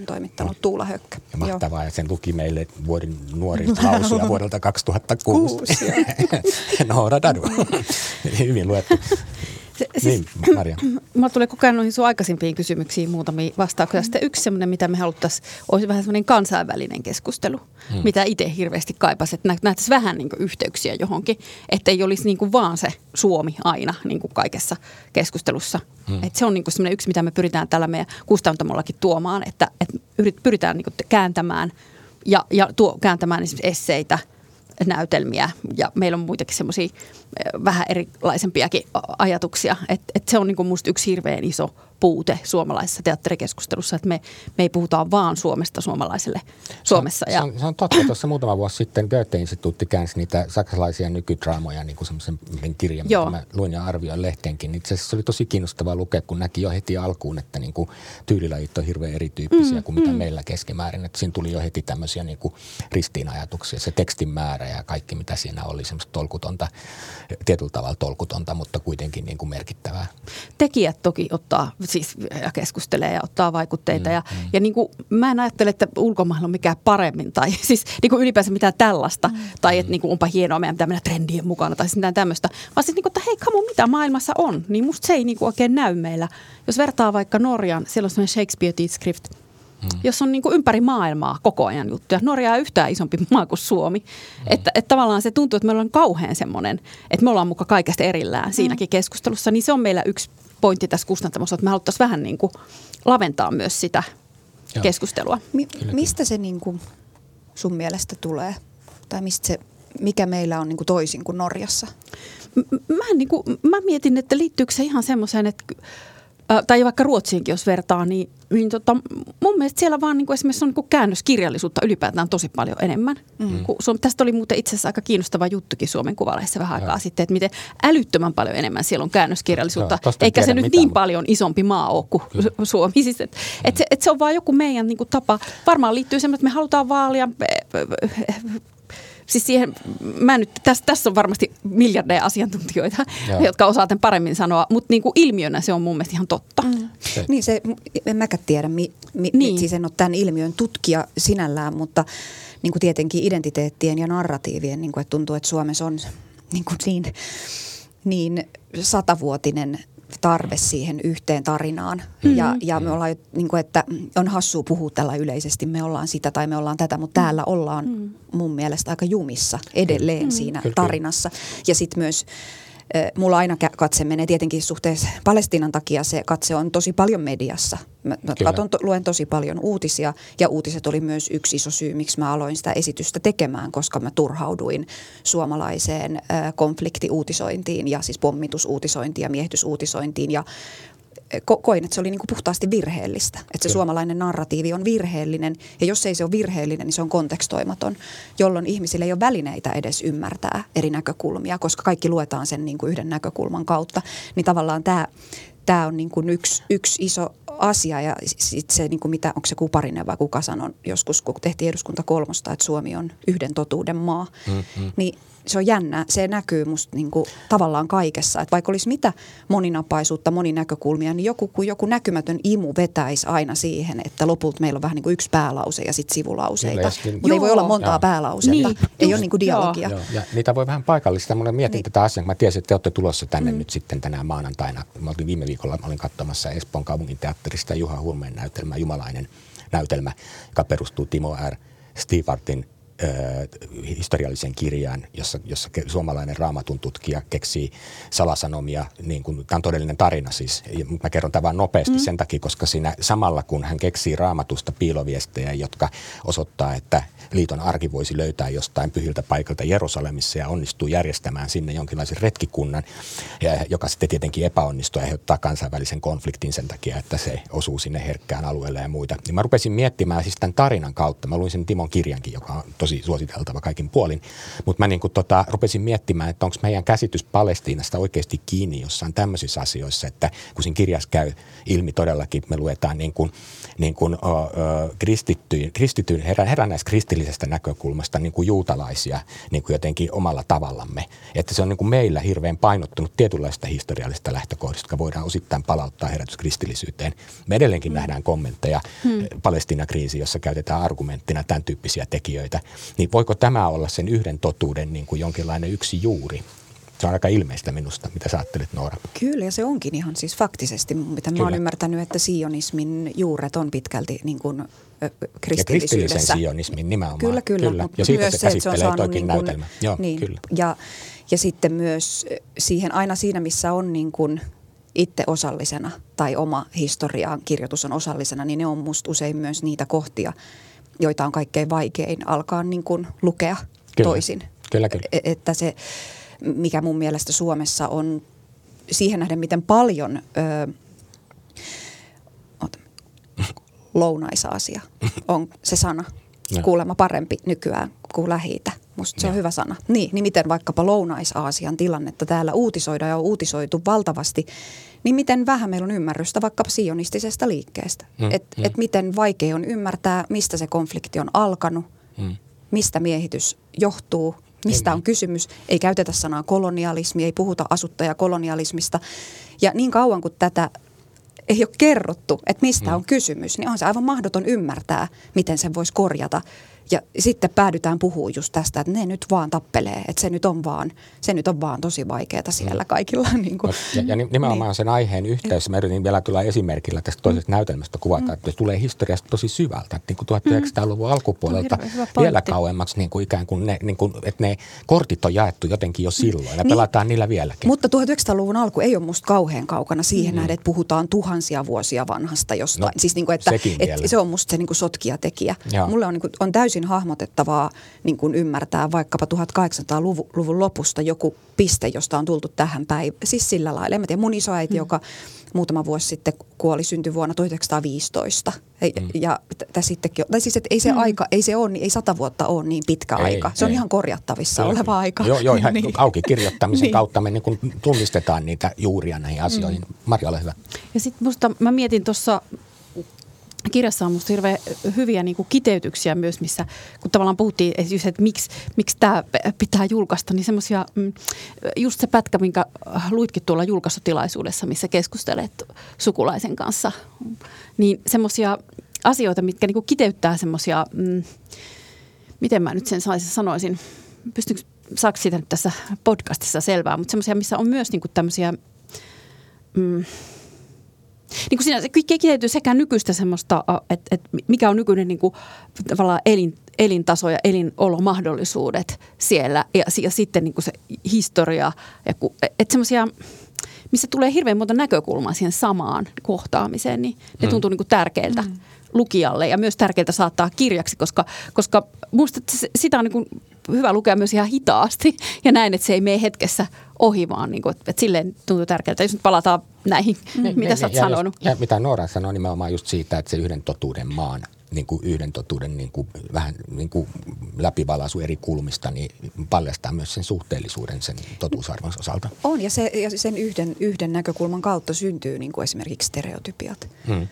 1963-69 toimittanut Tuula Hökkö. Ja mahtavaa, ja sen luki meille vuoden nuorin lausuja vuodelta 2006. Kuusi, Noora Dadu. Hyvin luettu. Se, siis, Niin, Maria. Mulla tulee koko ajan noihin sun aikaisimpiin kysymyksiin muutamia vastauksia. Mm. Sitten yksi semmoinen, mitä me haluttaisiin, olisi vähän semmoinen kansainvälinen keskustelu, mm. mitä itse hirveästi kaipasin, että nä- nähtäisiin vähän niin yhteyksiä johonkin, että ei olisi niin vaan se Suomi aina niin kaikessa keskustelussa. Mm. Et se on niin semmoinen yksi, mitä me pyritään tällä meidän kustantamollakin tuomaan, että, että yrit- pyritään niin kääntämään ja, ja tuo, kääntämään esimerkiksi esseitä – näytelmiä ja meillä on muitakin semmoisia vähän erilaisempiakin ajatuksia. Että et se on niinku musta yksi hirveän iso puute suomalaisessa teatterikeskustelussa, että me, me ei puhuta vaan Suomesta suomalaiselle Suomessa. Se Ja, on, se on, se on totta. Tuossa muutama vuosi sitten Goethe-instituutti käänsi niitä saksalaisia nykydraamoja, niin kuin semmoisen kirjan, Joo. mitä mä luin ja arvioin lehteenkin. Itse asiassa se oli tosi kiinnostavaa lukea, kun näki jo heti alkuun, että niin kuin tyylilajit on hirveän erityyppisiä mm, kuin mitä mm. meillä keskimäärin. Että siinä tuli jo heti tämmöisiä niin kuin ristiinajatuksia. Se tekstin määrä ja kaikki, mitä siinä oli, semmoista tolkutonta, tietyllä tavalla tolkutonta, mutta kuitenkin niin kuin merkittävää. tekijät toki ottaa siis ja keskustelee ja ottaa vaikutteita. Mm, ja, mm. ja niin kuin, mä en ajattele, että ulkomailla on mikään paremmin tai siis niin kuin ylipäänsä mitään tällaista. Mm. Tai että niin kuin, onpa hienoa, meidän pitää mennä trendien mukana tai siis mitään tämmöistä. Vaan siis niin kuin, että hei, kamo, mitä maailmassa on, niin musta se ei niin kuin oikein näy meillä. Jos vertaa vaikka Norjan, siellä on semmoinen Shakespeare Tidskrift, Mm. Jos on niin kuin ympäri maailmaa koko ajan juttuja. Norja on yhtään isompi maa kuin Suomi. Mm. Että, että tavallaan se tuntuu, että meillä on kauhean semmoinen, että me ollaan mukaan kaikesta erillään mm. siinäkin keskustelussa. Niin se on meillä yksi pointti tässä kustantamossa, että me haluttaisiin vähän niin kuin laventaa myös sitä Joo. keskustelua. Mi- mistä se niin kuin sun mielestä tulee? Tai mistä se, mikä meillä on niin kuin toisin kuin Norjassa? M- mä, niin kuin, mä mietin, että liittyykö se ihan semmoiseen, että tai vaikka Ruotsiinkin, jos vertaa, niin, niin tota, mun mielestä siellä vaan niin kuin esimerkiksi on niin kuin käännöskirjallisuutta ylipäätään tosi paljon enemmän. Mm. Kun Suom- tästä oli muuten itse asiassa aika kiinnostava juttukin Suomen Kuvalehdessä vähän aikaa Joo. sitten, että miten älyttömän paljon enemmän siellä on käännöskirjallisuutta. Joo, Eikä se nyt mitään, niin mutta- paljon isompi maa ole kuin Su- Suomi. Siis, että et se, et se on vaan joku meidän niin kuin tapa. Varmaan liittyy semmoinen, että me halutaan vaalia Siis siihen, mä nyt, tässä, tässä on varmasti miljardeja asiantuntijoita, Joo. jotka osaa tämän paremmin sanoa, mutta niin kuin ilmiönä se on mun mielestä ihan totta. Mm. Se- Niin se, en mäkään tiedä, mi, mi, Niin. niin. siis en ole tämän ilmiön tutkija sinällään, mutta niin kuin tietenkin identiteettien ja narratiivien, niin kuin, että tuntuu, että Suomessa on niin, kuin niin, niin satavuotinen tarve siihen yhteen tarinaan. Mm-hmm. Ja, ja me ollaan, niin kuin, että on hassua puhua tällä yleisesti, me ollaan sitä tai me ollaan tätä, mutta täällä ollaan mm-hmm. mun mielestä aika jumissa edelleen mm-hmm. siinä tarinassa. Ja sitten myös Mulla aina katse menee tietenkin suhteessa Palestiinan takia. Se katse on tosi paljon mediassa. Mä katon, luen tosi paljon uutisia ja uutiset oli myös yksi iso syy, miksi mä aloin sitä esitystä tekemään, koska mä turhauduin suomalaiseen konfliktiuutisointiin ja siis pommitusuutisointiin ja miehitysuutisointiin. Ja koin, että se oli niin kuin puhtaasti virheellistä. Että se Kyllä. suomalainen narratiivi on virheellinen ja jos ei se ole virheellinen, niin se on kontekstoimaton, jolloin ihmisille ei ole välineitä edes ymmärtää eri näkökulmia, koska kaikki luetaan sen niin kuin yhden näkökulman kautta. Niin tavallaan tämä, tämä on niin kuin yksi, yksi iso asia ja sitten se, niin kuin mitä, onko se Kuparinen vai kuka sanoi joskus, kun tehtiin eduskunta kolmosta, että Suomi on yhden totuuden maa, mm-hmm. niin se on jännä. Se näkyy musta niin kuin tavallaan kaikessa. Että vaikka olisi mitä moninapaisuutta, moninäkökulmia, niin joku, kun joku näkymätön imu vetäisi aina siihen, että lopulta meillä on vähän niin kuin yksi päälause ja sitten sivulauseita. Mutta ei voi olla montaa joo. päälausetta. Niin, ei just, ole niin kuin dialogia. Joo. Ja niitä voi vähän paikallista. Mulle mietin niin. tätä asiaa, mä tiesin, että te olette tulossa tänne mm. nyt sitten tänään maanantaina. Mä olin viime viikolla, mä olin katsomassa Espoon kaupungin teatterista Juha Hurmeen näytelmä, Jumalainen näytelmä, joka perustuu Timo R. Stewartin historiallisen kirjan, jossa, jossa suomalainen raamatun tutkija keksii salasanomia. Niin kuin, tämä on todellinen tarina siis. Mä kerron tämän vain nopeasti mm. sen takia, koska siinä samalla kun hän keksii raamatusta piiloviestejä, jotka osoittaa, että liiton arki voisi löytää jostain pyhiltä paikalta Jerusalemissa ja onnistuu järjestämään sinne jonkinlaisen retkikunnan, joka sitten tietenkin epäonnistuu ja aiheuttaa kansainvälisen konfliktin sen takia, että se osuu sinne herkkään alueelle ja muita. Niin mä rupesin miettimään siis tämän tarinan kautta. Mä luin sen Timon kirjankin, joka on tosi suositeltava kaikin puolin, mutta mä niin kuin tota, rupesin miettimään, että onko meidän käsitys Palestiinasta oikeasti kiinni jossain tämmöisissä asioissa, että kun siinä kirjassa käy ilmi todellakin, me luetaan niin kuin, niin kuin, ö, ö, kristittyyn, kristittyyn herä, kristillisestä näkökulmasta niin kuin juutalaisia niin kuin jotenkin omalla tavallamme. Että se on niin kuin meillä hirveän painottunut tietynlaista historiallisesta lähtökohdista, jotka voidaan osittain palauttaa herätyskristillisyyteen. Me edelleenkin mm. nähdään kommentteja hmm. Palestiina-kriisi, jossa käytetään argumenttina tämän tyyppisiä tekijöitä. Niin voiko tämä olla sen yhden totuuden niin kuin jonkinlainen yksi juuri? Se on aika ilmeistä minusta. Mitä sä ajattelet, Noora? Kyllä, ja se onkin ihan siis faktisesti, mitä mä oon ymmärtänyt, että sionismin juuret on pitkälti niin kuin kristillisyydessä. Ja kristillisen sionismin nimenomaan. Kyllä, kyllä. kyllä. Ja siitä myös se, että se on saanut niin kuin, näytelmä. Joo, niin, kyllä. Ja, ja sitten myös siihen aina siinä, missä on niin kuin itse osallisena tai oma historiaan kirjoitus on osallisena, niin ne on musta usein myös niitä kohtia, joita on kaikkein vaikein alkaa niin kuin lukea kyllä. toisin. Kyllä, kyllä. E- että se, mikä mun mielestä Suomessa on siihen nähden, miten paljon ö, lounaisasia on se sana no. kuulemma parempi nykyään kuin lähi Musta se on hyvä sana. Niin, niin miten vaikkapa Lounais-Aasian tilannetta täällä uutisoidaan ja on uutisoitu valtavasti, niin miten vähän meillä on ymmärrystä vaikkapa sionistisesta liikkeestä. Mm, että mm. et miten vaikea on ymmärtää, mistä se konflikti on alkanut, mm. mistä miehitys johtuu, mistä mm. on kysymys. Ei käytetä sanaa kolonialismi, ei puhuta asuttajakolonialismista. Ja niin kauan kuin tätä ei ole kerrottu, että mistä mm. on kysymys, niin on se aivan mahdoton ymmärtää, miten sen voisi korjata. Ja sitten päädytään puhumaan just tästä, että ne nyt vaan tappelee, että se nyt on vaan, se nyt on vaan tosi vaikeaa siellä mm. kaikilla. Niin kuin. Ja, ja nimenomaan niin. sen aiheen yhteydessä, mä yritin vielä tulla esimerkillä tästä toisesta mm. näytelmästä kuvata, mm. että se tulee historiasta tosi syvältä, että niin kuin 1900-luvun mm. alkupuolelta vielä kauemmaksi, niin kuin ikään kuin ne, niin kuin, että ne kortit on jaettu jotenkin jo mm. silloin ja niin. pelataan niillä vieläkin. Mutta 1900-luvun alku ei ole musta kauhean kaukana siihen mm. nähden, että puhutaan tuhansia vuosia vanhasta jostain. No, siis niin kuin, että, että se on musta se niin kuin sotkijatekijä. Mulle on, niin kuin, on täysin täysin hahmotettavaa niin kuin ymmärtää vaikkapa 1800-luvun lopusta joku piste, josta on tultu tähän päivään. Siis sillä lailla. En mä tiedä, mun isoäiti, mm. joka muutama vuosi sitten kuoli, syntyi vuonna 1915. Mm. Ja tässä sittenkin, tai siis, että ei se mm. aika, ei se ole, ei sata vuotta ole niin pitkä ei, aika. Se ei. on ihan korjattavissa Kyllä. oleva aika. Joo, joo ihan niin. auki kirjoittamisen niin. kautta me niin kun tunnistetaan niitä juuria näihin asioihin. Mm. Marja, ole hyvä. Ja sitten musta, mä mietin tuossa kirjassa on minusta hirveän hyviä niin kuin kiteytyksiä myös, missä kun tavallaan puhuttiin just, että miksi, miksi tämä pitää julkaista, niin semmoisia, mm, just se pätkä, minkä luitkin tuolla julkaisutilaisuudessa, missä keskustelet sukulaisen kanssa, niin semmoisia asioita, mitkä niin kuin kiteyttää semmoisia, mm, miten mä nyt sen saisin sanoisin, pystynkö, saako siitä nyt tässä podcastissa selvää, mutta semmoisia, missä on myös niin kuin tämmöisiä mm, niin kuin siinä se kiteytyy sekä nykyistä semmoista, että, että mikä on nykyinen niin kuin, tavallaan elin, elintaso ja elinolomahdollisuudet siellä ja, ja sitten niin kuin se historia. Ja, että semmoisia, missä tulee hirveän monta näkökulmaa siihen samaan kohtaamiseen, niin ne mm. tuntuu niin kuin tärkeiltä. Mm lukijalle ja myös tärkeää saattaa kirjaksi, koska, koska minusta sitä on niin hyvä lukea myös ihan hitaasti ja näin, että se ei mene hetkessä ohi, vaan niin kuin, että, että silleen tuntuu tärkeältä. Jos nyt palataan näihin, mm. mitä ne, sä oot sanonut. Just, ja mitä Noora sanoi nimenomaan just siitä, että se yhden totuuden maan niin kuin yhden totuuden niin kuin vähän niin kuin läpivalaisu eri kulmista, niin paljastaa myös sen suhteellisuuden sen totuusarvon osalta. On, ja, se, ja sen yhden, yhden näkökulman kautta syntyy niin kuin esimerkiksi stereotypiat. Hmm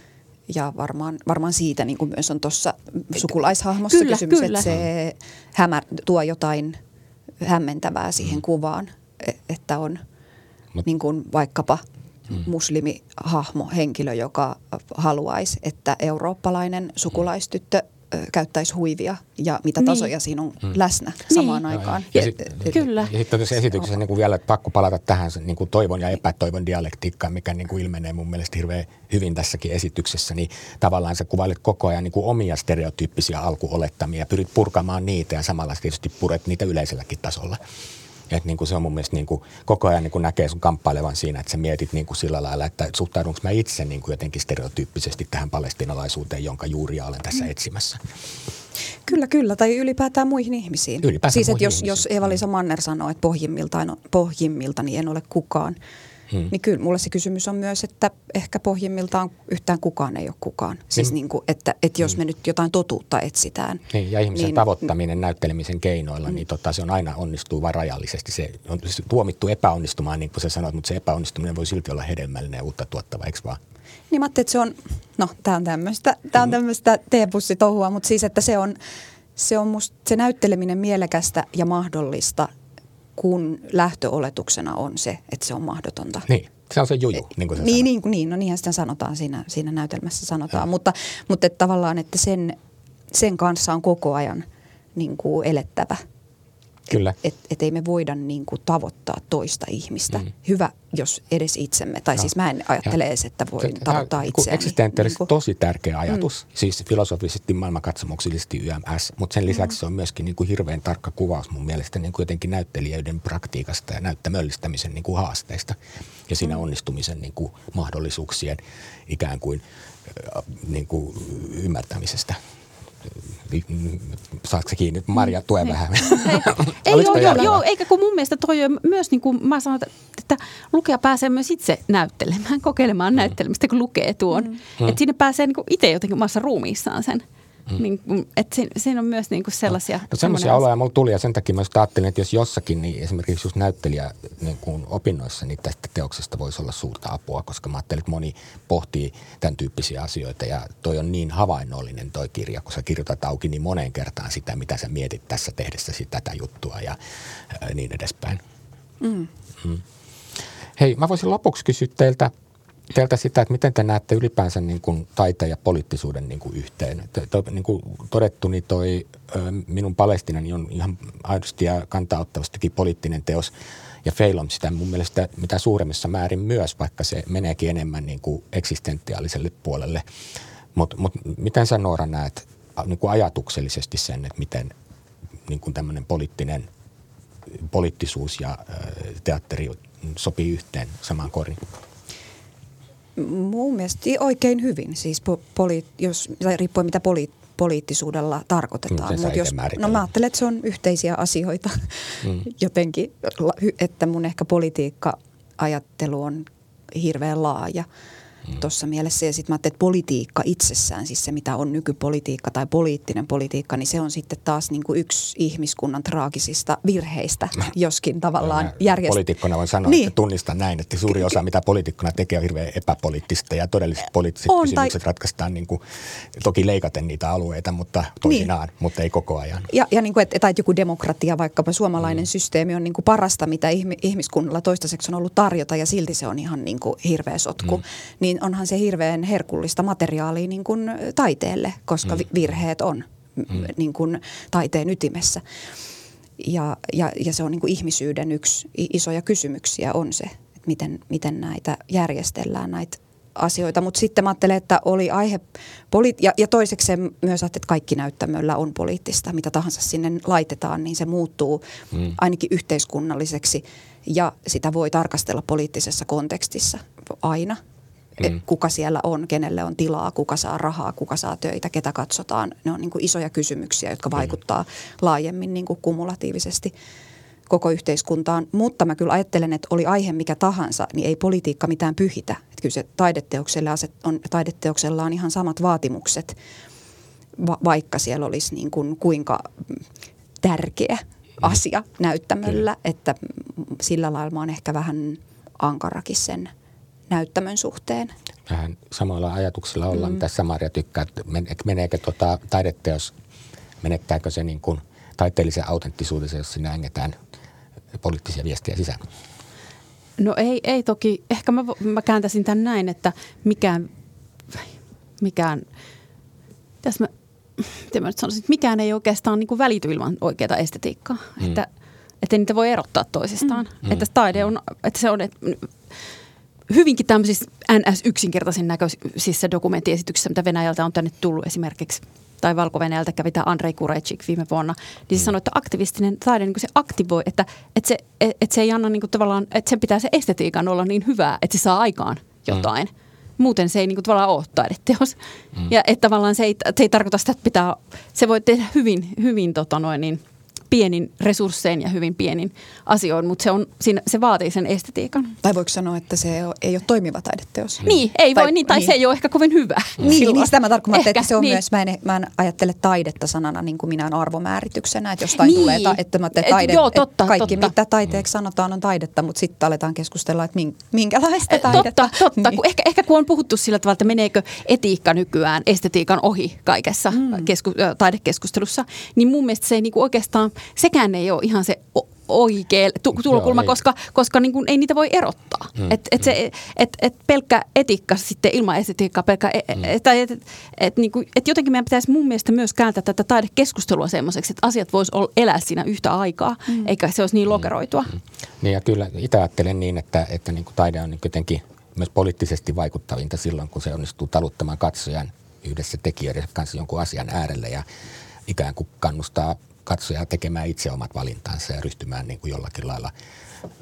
ja varmaan, varmaan siitä niin kuin myös on tuossa sukulaishahmossa kyllä, kysymys, kyllä. että se hämär, tuo jotain hämmentävää siihen mm. kuvaan, e, että on Mut. niin kuin vaikkapa mm. muslimihahmo, henkilö, joka haluaisi, että eurooppalainen sukulaistyttö käyttäisi huivia ja mitä niin. tasoja niin. siinä on hmm. läsnä niin. samaan aikaan. Ja, ja, sit, ja, Kyllä. Ja sitten tässä esityksessä niin kuin vielä pakko palata tähän niin kuin toivon ja epätoivon dialektiikkaan, mikä niin kuin ilmenee mun mielestä hirveän hyvin tässäkin esityksessä, niin tavallaan sä kuvailet koko ajan niin kuin omia stereotyyppisiä alkuolettamia, pyrit purkamaan niitä ja samalla tietysti puret niitä yleiselläkin tasolla. Että niin kuin se on mun mielestä niin kuin koko ajan niin kuin näkee sun kamppailevan siinä, että sä mietit niin kuin sillä lailla, että suhtaudunko mä itse niin kuin jotenkin stereotyyppisesti tähän palestinalaisuuteen, jonka juuria olen tässä mm. etsimässä. Kyllä, kyllä. Tai ylipäätään muihin ihmisiin. Ylipäätään siis, että jos, jos Eva-Liisa Manner sanoo, että pohjimmiltaan, pohjimmilta niin en ole kukaan – Hmm. Niin kyllä mulle se kysymys on myös, että ehkä pohjimmiltaan yhtään kukaan ei ole kukaan. Siis hmm. niin kuin, että, että jos me hmm. nyt jotain totuutta etsitään. Niin, ja ihmisen niin, tavoittaminen näyttelemisen keinoilla, hmm. niin tota, se on aina onnistuu vain rajallisesti. Se on tuomittu epäonnistumaan, niin kuin sä sanoit, mutta se epäonnistuminen voi silti olla hedelmällinen ja uutta tuottava, eikö vaan? Niin mä että se on, no tämä on tämmöistä, tää on hmm. tämmöistä teepussitohua, mutta siis että se on, se on musta se näytteleminen mielekästä ja mahdollista – kun lähtöoletuksena on se, että se on mahdotonta. Niin, se on se juju, niin kuin se niin, niin, niin, no niinhän sitä sanotaan siinä, siinä näytelmässä sanotaan, ja. mutta, mutta että tavallaan, että sen, sen kanssa on koko ajan niin kuin elettävä – Kyllä. Että et ei me voida niin kuin tavoittaa toista ihmistä. Mm. Hyvä, jos edes itsemme. Tai no. siis mä en ajattele edes, että voi se, tavoittaa itseäni. Eksistentiaalisesti niin tosi tärkeä ajatus. Mm. Siis filosofisesti, maailmankatsomuksellisesti YMS. Mutta sen lisäksi mm. se on myöskin niin kuin hirveän tarkka kuvaus mun mielestä niin kuin jotenkin näyttelijöiden praktiikasta ja näyttämöllistämisen niin kuin haasteista. Ja siinä mm. onnistumisen niin kuin mahdollisuuksien ikään kuin, niin kuin ymmärtämisestä saatko kiinni? Maria, tue ei. vähän. Ei, ei joo, joo, joo, eikä kun mun mielestä toi on myös, niin kuin mä sanon, että lukija pääsee myös itse näyttelemään, kokeilemaan mm. näyttelemistä, kun lukee tuon. Mm. Että sinne pääsee niin itse jotenkin omassa ruumiissaan sen. Mm. Niin, että siinä, siinä on myös niin kuin sellaisia... No, no semmoisia oloja mulla tuli ja sen takia mä ajattelin, että jos jossakin, niin esimerkiksi just näyttelijä niin kuin opinnoissa, niin tästä teoksesta voisi olla suurta apua, koska mä ajattelin, että moni pohtii tämän tyyppisiä asioita ja toi on niin havainnollinen toi kirja, kun sä kirjoitat auki niin moneen kertaan sitä, mitä sä mietit tässä tehdessäsi tätä juttua ja niin edespäin. Mm. Mm. Hei, mä voisin lopuksi kysyä teiltä teiltä sitä, että miten te näette ylipäänsä niin kuin taiteen ja poliittisuuden niin kuin yhteen. To, niin kuin todettu, niin toi minun Palestinani on ihan aidosti ja kantaa-ottavastikin poliittinen teos. Ja Feilom sitä mun mielestä mitä suuremmissa määrin myös, vaikka se meneekin enemmän niin kuin eksistentiaaliselle puolelle. Mutta mut, miten sä Noora näet niin kuin ajatuksellisesti sen, että miten niin kuin tämmöinen poliittinen poliittisuus ja teatteri sopii yhteen samaan koriin? Mun mielestä oikein hyvin, siis poli, jos, riippuen mitä poli, poliittisuudella tarkoitetaan. Mut jos, no mä ajattelen, että se on yhteisiä asioita mm. jotenkin, että mun ehkä politiikka-ajattelu on hirveän laaja – mm. tuossa mielessä. Ja sitten mä ajattelin, että politiikka itsessään, siis se mitä on nykypolitiikka tai poliittinen politiikka, niin se on sitten taas niin kuin yksi ihmiskunnan traagisista virheistä, joskin tavallaan järjestää. Poliitikkona voin sanoa, niin. että tunnistan näin, että suuri osa mitä poliitikkona tekee on hirveän epäpoliittista ja todelliset poliittiset on, kysymykset tai... ratkaistaan niin kuin, toki leikaten niitä alueita, mutta toisinaan, niin. mutta ei koko ajan. Ja, ja niin kuin, että, tai joku demokratia, vaikkapa suomalainen mm. systeemi on niin kuin parasta, mitä ihmiskunnalla toistaiseksi on ollut tarjota ja silti se on ihan niin kuin hirveä sotku. Mm. Niin onhan se hirveän herkullista materiaalia niin kuin taiteelle, koska mm. virheet on mm. niin kuin taiteen ytimessä. Ja, ja, ja se on niin kuin ihmisyyden yksi isoja kysymyksiä on se, miten, miten näitä järjestellään näitä asioita. Mutta sitten mä ajattelen, että oli aihe, poli- ja, ja toiseksi myös, että kaikki näyttämöllä on poliittista. Mitä tahansa sinne laitetaan, niin se muuttuu mm. ainakin yhteiskunnalliseksi ja sitä voi tarkastella poliittisessa kontekstissa aina. Mm. Kuka siellä on, kenelle on tilaa, kuka saa rahaa, kuka saa töitä, ketä katsotaan. Ne on niin kuin isoja kysymyksiä, jotka mm. vaikuttaa laajemmin niin kuin kumulatiivisesti koko yhteiskuntaan. Mutta mä kyllä ajattelen, että oli aihe mikä tahansa, niin ei politiikka mitään pyhitä. Että kyllä se taideteoksella on, taideteoksella on ihan samat vaatimukset, va- vaikka siellä olisi niin kuin kuinka tärkeä asia näyttämöllä, kyllä. että sillä lailla mä oon ehkä vähän ankarakin sen näyttämön suhteen. Vähän samoilla ajatuksilla ollaan, mm. mitä Samaria tykkää, että meneekö tota taideteos, menettääkö se niin kuin taiteellisen autenttisuutensa, jos sinne ängetään – poliittisia viestejä sisään? No ei, ei toki. Ehkä mä, mä kääntäisin tämän näin, että mikään, mikään tässä mä, mä nyt sanoisin, että mikään ei oikeastaan niin kuin välity ilman oikeaa estetiikkaa. Mm. Että, että niitä voi erottaa toisistaan. Mm. Että taide on, että se on, että hyvinkin tämmöisissä NS-yksinkertaisin näköisissä dokumenttiesityksissä, mitä Venäjältä on tänne tullut esimerkiksi – tai valko kävi tämä Andrei Kurecik viime vuonna, niin se mm. sanoi, että aktivistinen taide niin se aktivoi, että, että, se, että se ei anna niin kuin tavallaan, että sen pitää se estetiikan olla niin hyvää, että se saa aikaan jotain. Mm. Muuten se ei niin kuin tavallaan ole taideteos. Mm. Ja että tavallaan se ei, se ei tarkoita sitä, että pitää, se voi tehdä hyvin, hyvin tota noin niin, pienin resurssein ja hyvin pienin asioin, mutta se, on, siinä, se vaatii sen estetiikan. Tai voiko sanoa, että se ei ole toimiva taideteos? Niin, ei tai, voi niin, tai niin. se ei ole ehkä kovin hyvä. Niin, niin sitä mä tarkoitan, että se on niin. myös, mä en, mä en ajattele taidetta sanana niin kuin minä arvomäärityksenä, että jostain niin. tulee, ta, että mä taide, Et, joo, totta, kaikki totta. mitä taiteeksi sanotaan on taidetta, mutta sitten aletaan keskustella, että minkälaista taidetta. Totta, totta. Niin. Kun ehkä, ehkä kun on puhuttu sillä tavalla, että meneekö etiikka nykyään estetiikan ohi kaikessa mm. kesku, taidekeskustelussa, niin mun mielestä se ei niinku oikeastaan sekään ei ole ihan se oikea tulokulma, Joo, koska, koska niin kuin ei niitä voi erottaa. Mm, et, et, mm. se, et, et pelkkä etiikka sitten ilman estetiikkaa, pelkkä, e- mm. et, et, et, et, niin kuin, et jotenkin meidän pitäisi mun mielestä myös kääntää tätä taidekeskustelua semmoiseksi, että asiat vois elää siinä yhtä aikaa, mm. eikä se olisi niin mm, lokeroitua. Mm. Niin ja kyllä itse ajattelen niin, että, että niin kuin taide on niin jotenkin myös poliittisesti vaikuttavinta silloin, kun se onnistuu taluttamaan katsojan yhdessä tekijöiden kanssa jonkun asian äärelle ja ikään kuin kannustaa katsojaa tekemään itse omat valintansa ja ryhtymään niin kuin jollakin lailla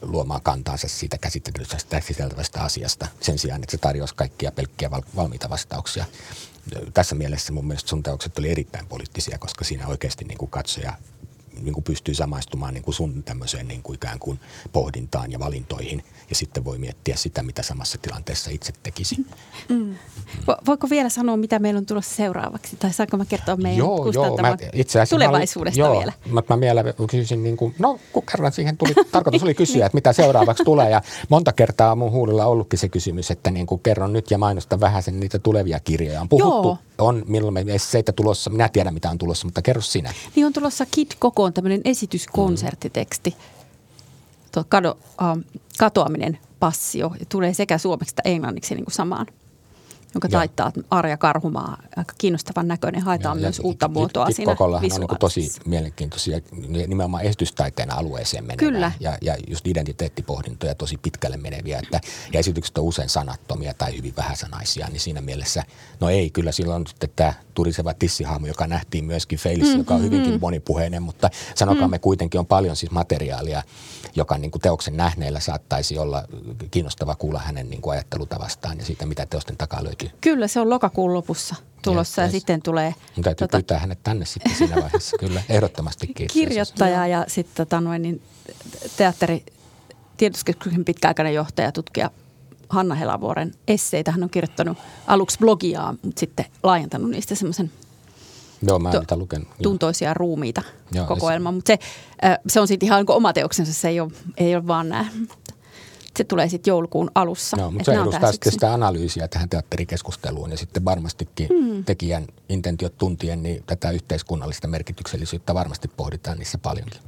luomaan kantaansa siitä käsittelystä asiasta sen sijaan, että se tarjosi kaikkia pelkkiä valmiita vastauksia. Tässä mielessä mun mielestä sun teokset oli erittäin poliittisia, koska siinä oikeasti niin kuin katsoja niin kuin pystyy samaistumaan niin kuin sun tämmöiseen niin kuin ikään kuin pohdintaan ja valintoihin – ja sitten voi miettiä sitä, mitä samassa tilanteessa itse tekisi. Mm. Mm. Voiko vielä sanoa, mitä meillä on tulossa seuraavaksi? Tai saanko mä kertoa meidän joo, joo, mä itse tulevaisuudesta mä, vielä? Joo, mä, mä vielä kysyisin, niin kuin, no kun kerran siihen tuli, tarkoitus oli kysyä, että mitä seuraavaksi tulee. Ja monta kertaa mun huulilla ollutkin se kysymys, että niin kuin kerron nyt ja mainosta vähän sen niitä tulevia kirjoja. On puhuttu, joo. On milloin me esseitä tulossa, minä tiedän mitä on tulossa, mutta kerro sinä. Niin on tulossa Kid Kokoon tämmöinen esityskonserttiteksti. Mm tuo kado, uh, katoaminen passio tulee sekä suomeksi että englanniksi niin kuin samaan jonka Joo. taittaa Arja Karhumaa. Aika kiinnostavan näköinen. Haetaan Joo, myös uutta muotoa Kit, siinä on niin tosi mielenkiintoisia nimenomaan esitystaiteen alueeseen meneviä. Kyllä. Ja, ja just identiteettipohdintoja tosi pitkälle meneviä. Että, ja esitykset on usein sanattomia tai hyvin vähäsanaisia. Niin siinä mielessä, no ei, kyllä silloin sitten tämä turiseva tissihaamu, joka nähtiin myöskin Feilissä, mm-hmm. joka on hyvinkin mm-hmm. monipuheinen. Mutta sanokaamme mm. kuitenkin on paljon siis materiaalia, joka niin kuin teoksen nähneillä saattaisi olla kiinnostava kuulla hänen niin kuin ajattelutavastaan ja siitä, mitä teosten takaa löytyy löytyy. Kyllä, se on lokakuun lopussa tulossa ja, ja sitten tulee... Mun täytyy tota, pyytää hänet tänne sitten siinä vaiheessa, kyllä, ehdottomastikin. Kirjoittaja ja sitten tota noin, niin teatteri, tiedotuskeskuksen pitkäaikainen johtaja, tutkija Hanna Helavuoren esseitä. Hän on kirjoittanut aluksi blogiaa, mutta sitten laajentanut niistä semmoisen Joo, mä en lukenut. Tuntoisia ruumiita Joo, kokoelma, mutta se, se on sitten ihan oma teoksensa, se ei ole, ei ole vaan nämä se tulee sitten joulukuun alussa. No, mutta se edustaa sitten sitä analyysiä tähän teatterikeskusteluun ja sitten varmastikin hmm. tekijän intentiot tuntien, niin tätä yhteiskunnallista merkityksellisyyttä varmasti pohditaan niissä paljonkin.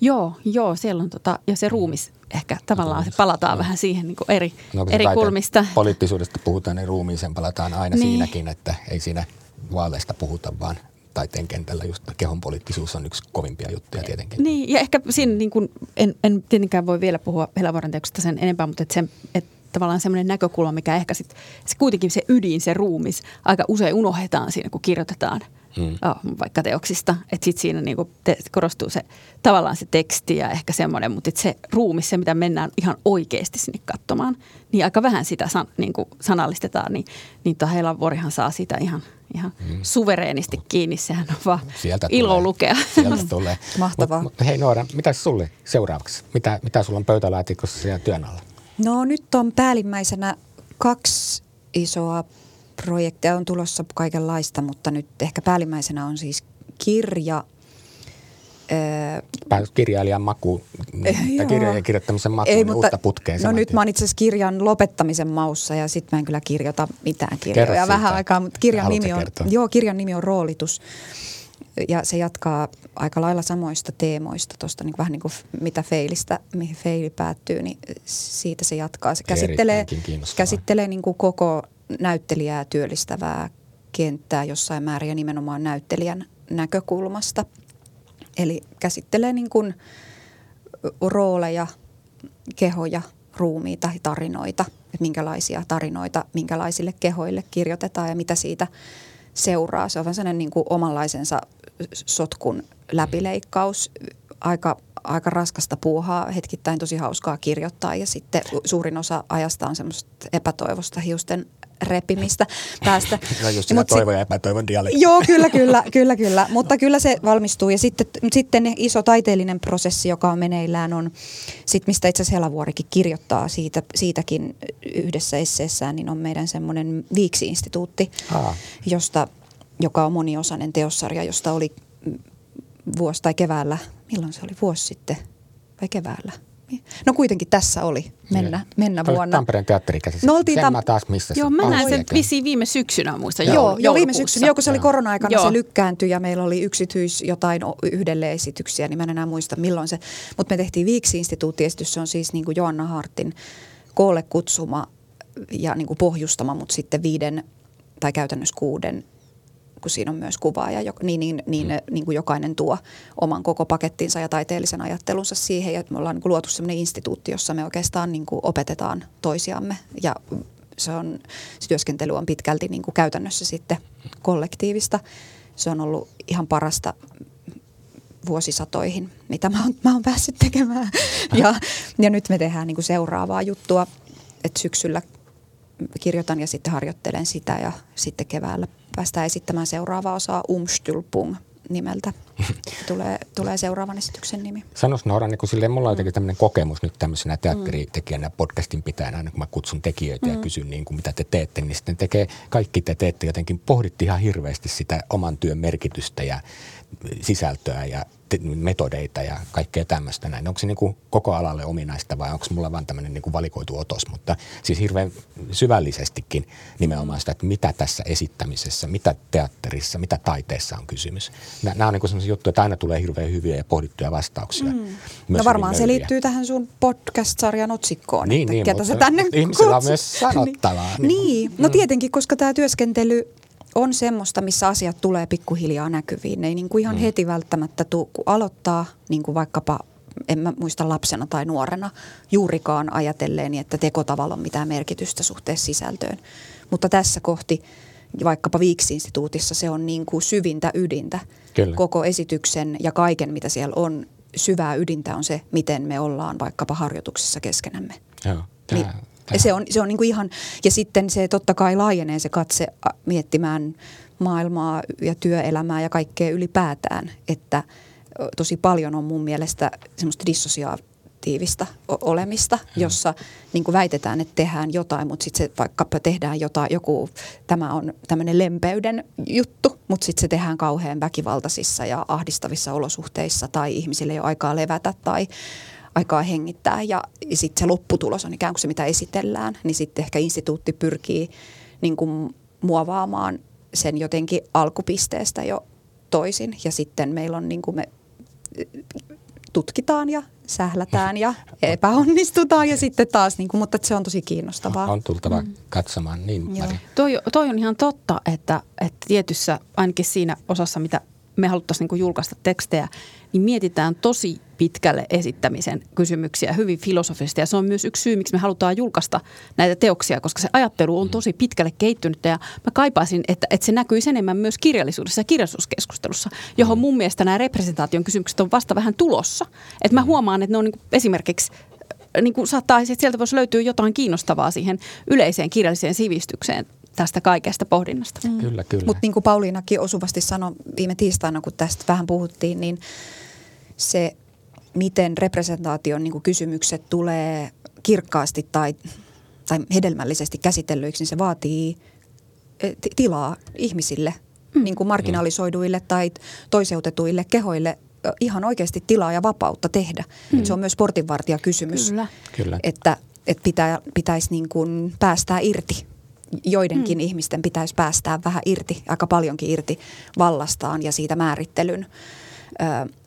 Joo, joo, siellä on tota, ja se ruumis ehkä tavallaan se palataan no. vähän siihen niin eri, no, eri kulmista. Poliittisuudesta puhutaan, niin ruumiiseen palataan aina niin. siinäkin, että ei siinä vaaleista puhuta, vaan taiteen kentällä just kehon poliittisuus on yksi kovimpia juttuja tietenkin. Niin, ja ehkä siinä niin kuin, en, en tietenkään voi vielä puhua Helavuoren teoksesta sen enempää, mutta että, sen, että tavallaan semmoinen näkökulma, mikä ehkä sitten se kuitenkin se ydin, se ruumis, aika usein unohdetaan siinä, kun kirjoitetaan – mm. oh, vaikka teoksista. Että sitten siinä niinku te, korostuu se tavallaan se teksti ja ehkä semmoinen, mutta se ruumi, se mitä mennään ihan oikeasti sinne katsomaan, niin aika vähän sitä san, niinku sanallistetaan, niin, niin Vuorihan saa sitä ihan, ihan mm. suvereenisti kiinni. Sehän on vaan Sieltä ilo tulee. lukea. Sieltä tulee. Mahtavaa. Mut, mut, hei Noora, mitä sulle seuraavaksi? Mitä, mitä sulla on pöytälaatikossa siellä työn alla? No nyt on päällimmäisenä kaksi isoa projekteja on tulossa kaikenlaista, mutta nyt ehkä päällimmäisenä on siis kirja. Kirjailijan maku, tai kirjojen kirjoittamisen maku, Ei, mutta, uutta putkeen. No nyt mä oon itse asiassa kirjan lopettamisen maussa ja sitten mä en kyllä kirjoita mitään kirjoja vähän aikaa, mutta kirjan nimi, on, joo, kirjan nimi on Roolitus. Ja se jatkaa aika lailla samoista teemoista, tuosta niin vähän niin kuin mitä feilistä, mihin feili päättyy, niin siitä se jatkaa. Se käsittelee, käsittelee niin kuin koko näyttelijää työllistävää kenttää jossain määrin ja nimenomaan näyttelijän näkökulmasta. Eli käsittelee niin kuin rooleja, kehoja, ruumiita ja tarinoita, että minkälaisia tarinoita, minkälaisille kehoille kirjoitetaan ja mitä siitä seuraa. Se on vähän sellainen niin kuin omanlaisensa sotkun läpileikkaus, aika, aika raskasta puuhaa, hetkittäin tosi hauskaa kirjoittaa ja sitten suurin osa ajasta on semmoista epätoivosta hiusten repimistä päästä. No just sillä toivon ja epätoivon dialekti. Joo, kyllä, kyllä, kyllä, kyllä. Mutta kyllä se valmistuu. Ja sitten, sitten iso taiteellinen prosessi, joka on meneillään, on sit, mistä itse asiassa Helavuorikin kirjoittaa siitä, siitäkin yhdessä esseessään, niin on meidän semmoinen Viiksi-instituutti, josta, joka on moniosainen teossarja, josta oli vuosi tai keväällä, milloin se oli vuosi sitten vai keväällä? No kuitenkin tässä oli mennä, niin. mennä vuonna. Tampereen teatterikäsissä. No oltiin tam- taas missä Joo, mä näin sen vissiin viime syksynä muista Joo, joo, joo viime syksynä. Joo, kun se oli korona-aikana, joo. se lykkääntyi ja meillä oli yksityis jotain yhdelle esityksiä, niin mä en enää muista milloin se. Mutta me tehtiin Viiksi-instituuttiesitys, se on siis niin kuin Joanna Hartin koolle kutsuma ja niin kuin pohjustama, mutta sitten viiden tai käytännössä kuuden kun siinä on myös kuvaaja, niin, niin, niin, mm. niin kuin jokainen tuo oman koko pakettinsa ja taiteellisen ajattelunsa siihen. Ja me ollaan niin kuin luotu sellainen instituutti, jossa me oikeastaan niin kuin opetetaan toisiamme ja se, on, se työskentely on pitkälti niin kuin käytännössä sitten kollektiivista. Se on ollut ihan parasta vuosisatoihin, mitä mä oon, mä oon päässyt tekemään. Ja, ja nyt me tehdään niin kuin seuraavaa juttua, että syksyllä kirjoitan ja sitten harjoittelen sitä ja sitten keväällä päästään esittämään seuraavaa osaa Umstülpung nimeltä. Tulee, tulee seuraavan esityksen nimi. Sanois Noora, niin kun silleen, mulla on jotenkin tämmöinen kokemus nyt tämmöisenä teatteritekijänä, podcastin pitäjänä, aina kun mä kutsun tekijöitä mm. ja kysyn niin kuin, mitä te teette, niin sitten tekee, kaikki te teette jotenkin, pohditte ihan hirveästi sitä oman työn merkitystä ja sisältöä ja metodeita ja kaikkea tämmöistä näin. Onko se niin kuin koko alalle ominaista vai onko mulla vaan tämmöinen niin kuin valikoitu otos, mutta siis hirveän syvällisestikin nimenomaan sitä, että mitä tässä esittämisessä, mitä teatterissa, mitä taiteessa on kysymys. Nämä on niin sellaisia juttuja, että aina tulee hirveän hyviä ja pohdittuja vastauksia. Mm. No varmaan se liittyy tähän sun podcast-sarjan otsikkoon, niin, että niin, ketä se tänne Ihmisillä on myös sanottavaa. niin, niin. no mm. tietenkin, koska tämä työskentely on semmoista, missä asiat tulee pikkuhiljaa näkyviin. Ne ei niin kuin ihan mm. heti välttämättä tule, kun aloittaa niin kuin vaikkapa en mä muista lapsena tai nuorena juurikaan ajatelleen, että tekotavalla on mitään merkitystä suhteessa sisältöön. Mutta tässä kohti, vaikkapa Viiksi-instituutissa, se on niin kuin syvintä ydintä. Kyllä. Koko esityksen ja kaiken, mitä siellä on, syvää ydintä on se, miten me ollaan vaikkapa harjoituksessa keskenämme. Joo, tämä, niin, se on, se on niin kuin ihan, ja sitten se totta kai laajenee se katse miettimään maailmaa ja työelämää ja kaikkea ylipäätään, että tosi paljon on mun mielestä semmoista dissosiaatiivista olemista, jossa niin kuin väitetään, että tehdään jotain, mutta sitten se vaikka tehdään jotain, joku, tämä on tämmöinen lempeyden juttu, mutta sitten se tehdään kauhean väkivaltaisissa ja ahdistavissa olosuhteissa tai ihmisille ei ole aikaa levätä tai aikaa hengittää ja sitten se lopputulos on ikään kuin se, mitä esitellään, niin sitten ehkä instituutti pyrkii niin kuin muovaamaan sen jotenkin alkupisteestä jo toisin ja sitten meillä on niin kuin me tutkitaan ja sählätään ja epäonnistutaan ja sitten taas, niin kuin, mutta se on tosi kiinnostavaa. On tultava mm. katsomaan, niin Mari. Toi, toi on ihan totta, että, että tietyssä, ainakin siinä osassa, mitä me haluttaisiin niin julkaista tekstejä, niin mietitään tosi pitkälle esittämisen kysymyksiä hyvin filosofisesti. Ja se on myös yksi syy, miksi me halutaan julkaista näitä teoksia, koska se ajattelu on tosi pitkälle kehittynyt. Ja mä kaipaisin, että, että se näkyisi enemmän myös kirjallisuudessa ja kirjallisuuskeskustelussa, johon mun mielestä nämä representaation kysymykset on vasta vähän tulossa. Että mä huomaan, että ne on niin esimerkiksi niin kuin saattaa, että sieltä voisi löytyä jotain kiinnostavaa siihen yleiseen kirjalliseen sivistykseen tästä kaikesta pohdinnasta. Mm. Kyllä, kyllä. Mutta niin kuin Pauliinakin osuvasti sanoi viime tiistaina, kun tästä vähän puhuttiin, niin se, miten representaation niin kuin kysymykset tulee kirkkaasti tai, tai hedelmällisesti käsitellyiksi, niin se vaatii e, tilaa ihmisille, mm. niin kuin marginalisoiduille tai toiseutetuille kehoille ihan oikeasti tilaa ja vapautta tehdä. Mm. Se on myös portinvartija kysymys, Kyllä. Kyllä. että, että pitää, pitäisi niin kuin päästää irti joidenkin mm. ihmisten pitäisi päästää vähän irti, aika paljonkin irti vallastaan ja siitä määrittelyn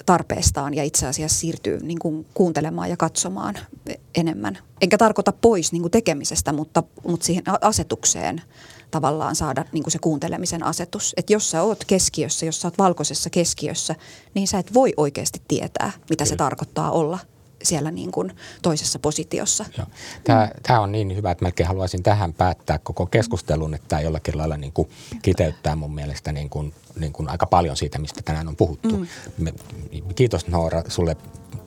tarpeestaan ja itse asiassa siirtyy niin kuin kuuntelemaan ja katsomaan enemmän. Enkä tarkoita pois niin kuin tekemisestä, mutta, mutta siihen asetukseen tavallaan saada niin kuin se kuuntelemisen asetus. Että jos sä oot keskiössä, jos sä oot valkoisessa keskiössä, niin sä et voi oikeasti tietää, mitä Kyllä. se tarkoittaa olla – siellä niin kuin toisessa positiossa. Joo. Tämä, tämä on niin hyvä, että melkein haluaisin tähän päättää koko keskustelun, että tämä jollakin lailla niin kuin kiteyttää mun mielestä niin kuin, niin kuin aika paljon siitä, mistä tänään on puhuttu. Mm. Kiitos Noora sulle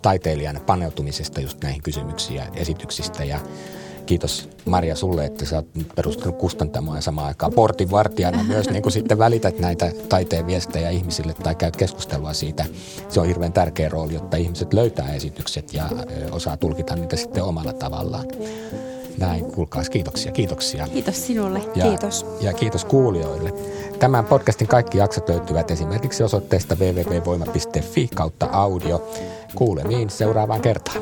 taiteilijana paneutumisesta just näihin kysymyksiin ja esityksistä ja kiitos Maria sulle, että sä oot perustanut kustantamoa ja samaan aikaan portinvartijana myös niin kuin sitten välität näitä taiteen viestejä ihmisille tai käyt keskustelua siitä. Se on hirveän tärkeä rooli, jotta ihmiset löytää esitykset ja osaa tulkita niitä sitten omalla tavallaan. Näin, kuulkaas, kiitoksia, kiitoksia. Kiitos sinulle. Ja, kiitos. Ja kiitos kuulijoille. Tämän podcastin kaikki jaksot löytyvät esimerkiksi osoitteesta www.voima.fi kautta audio. Kuulemiin seuraavaan kertaan.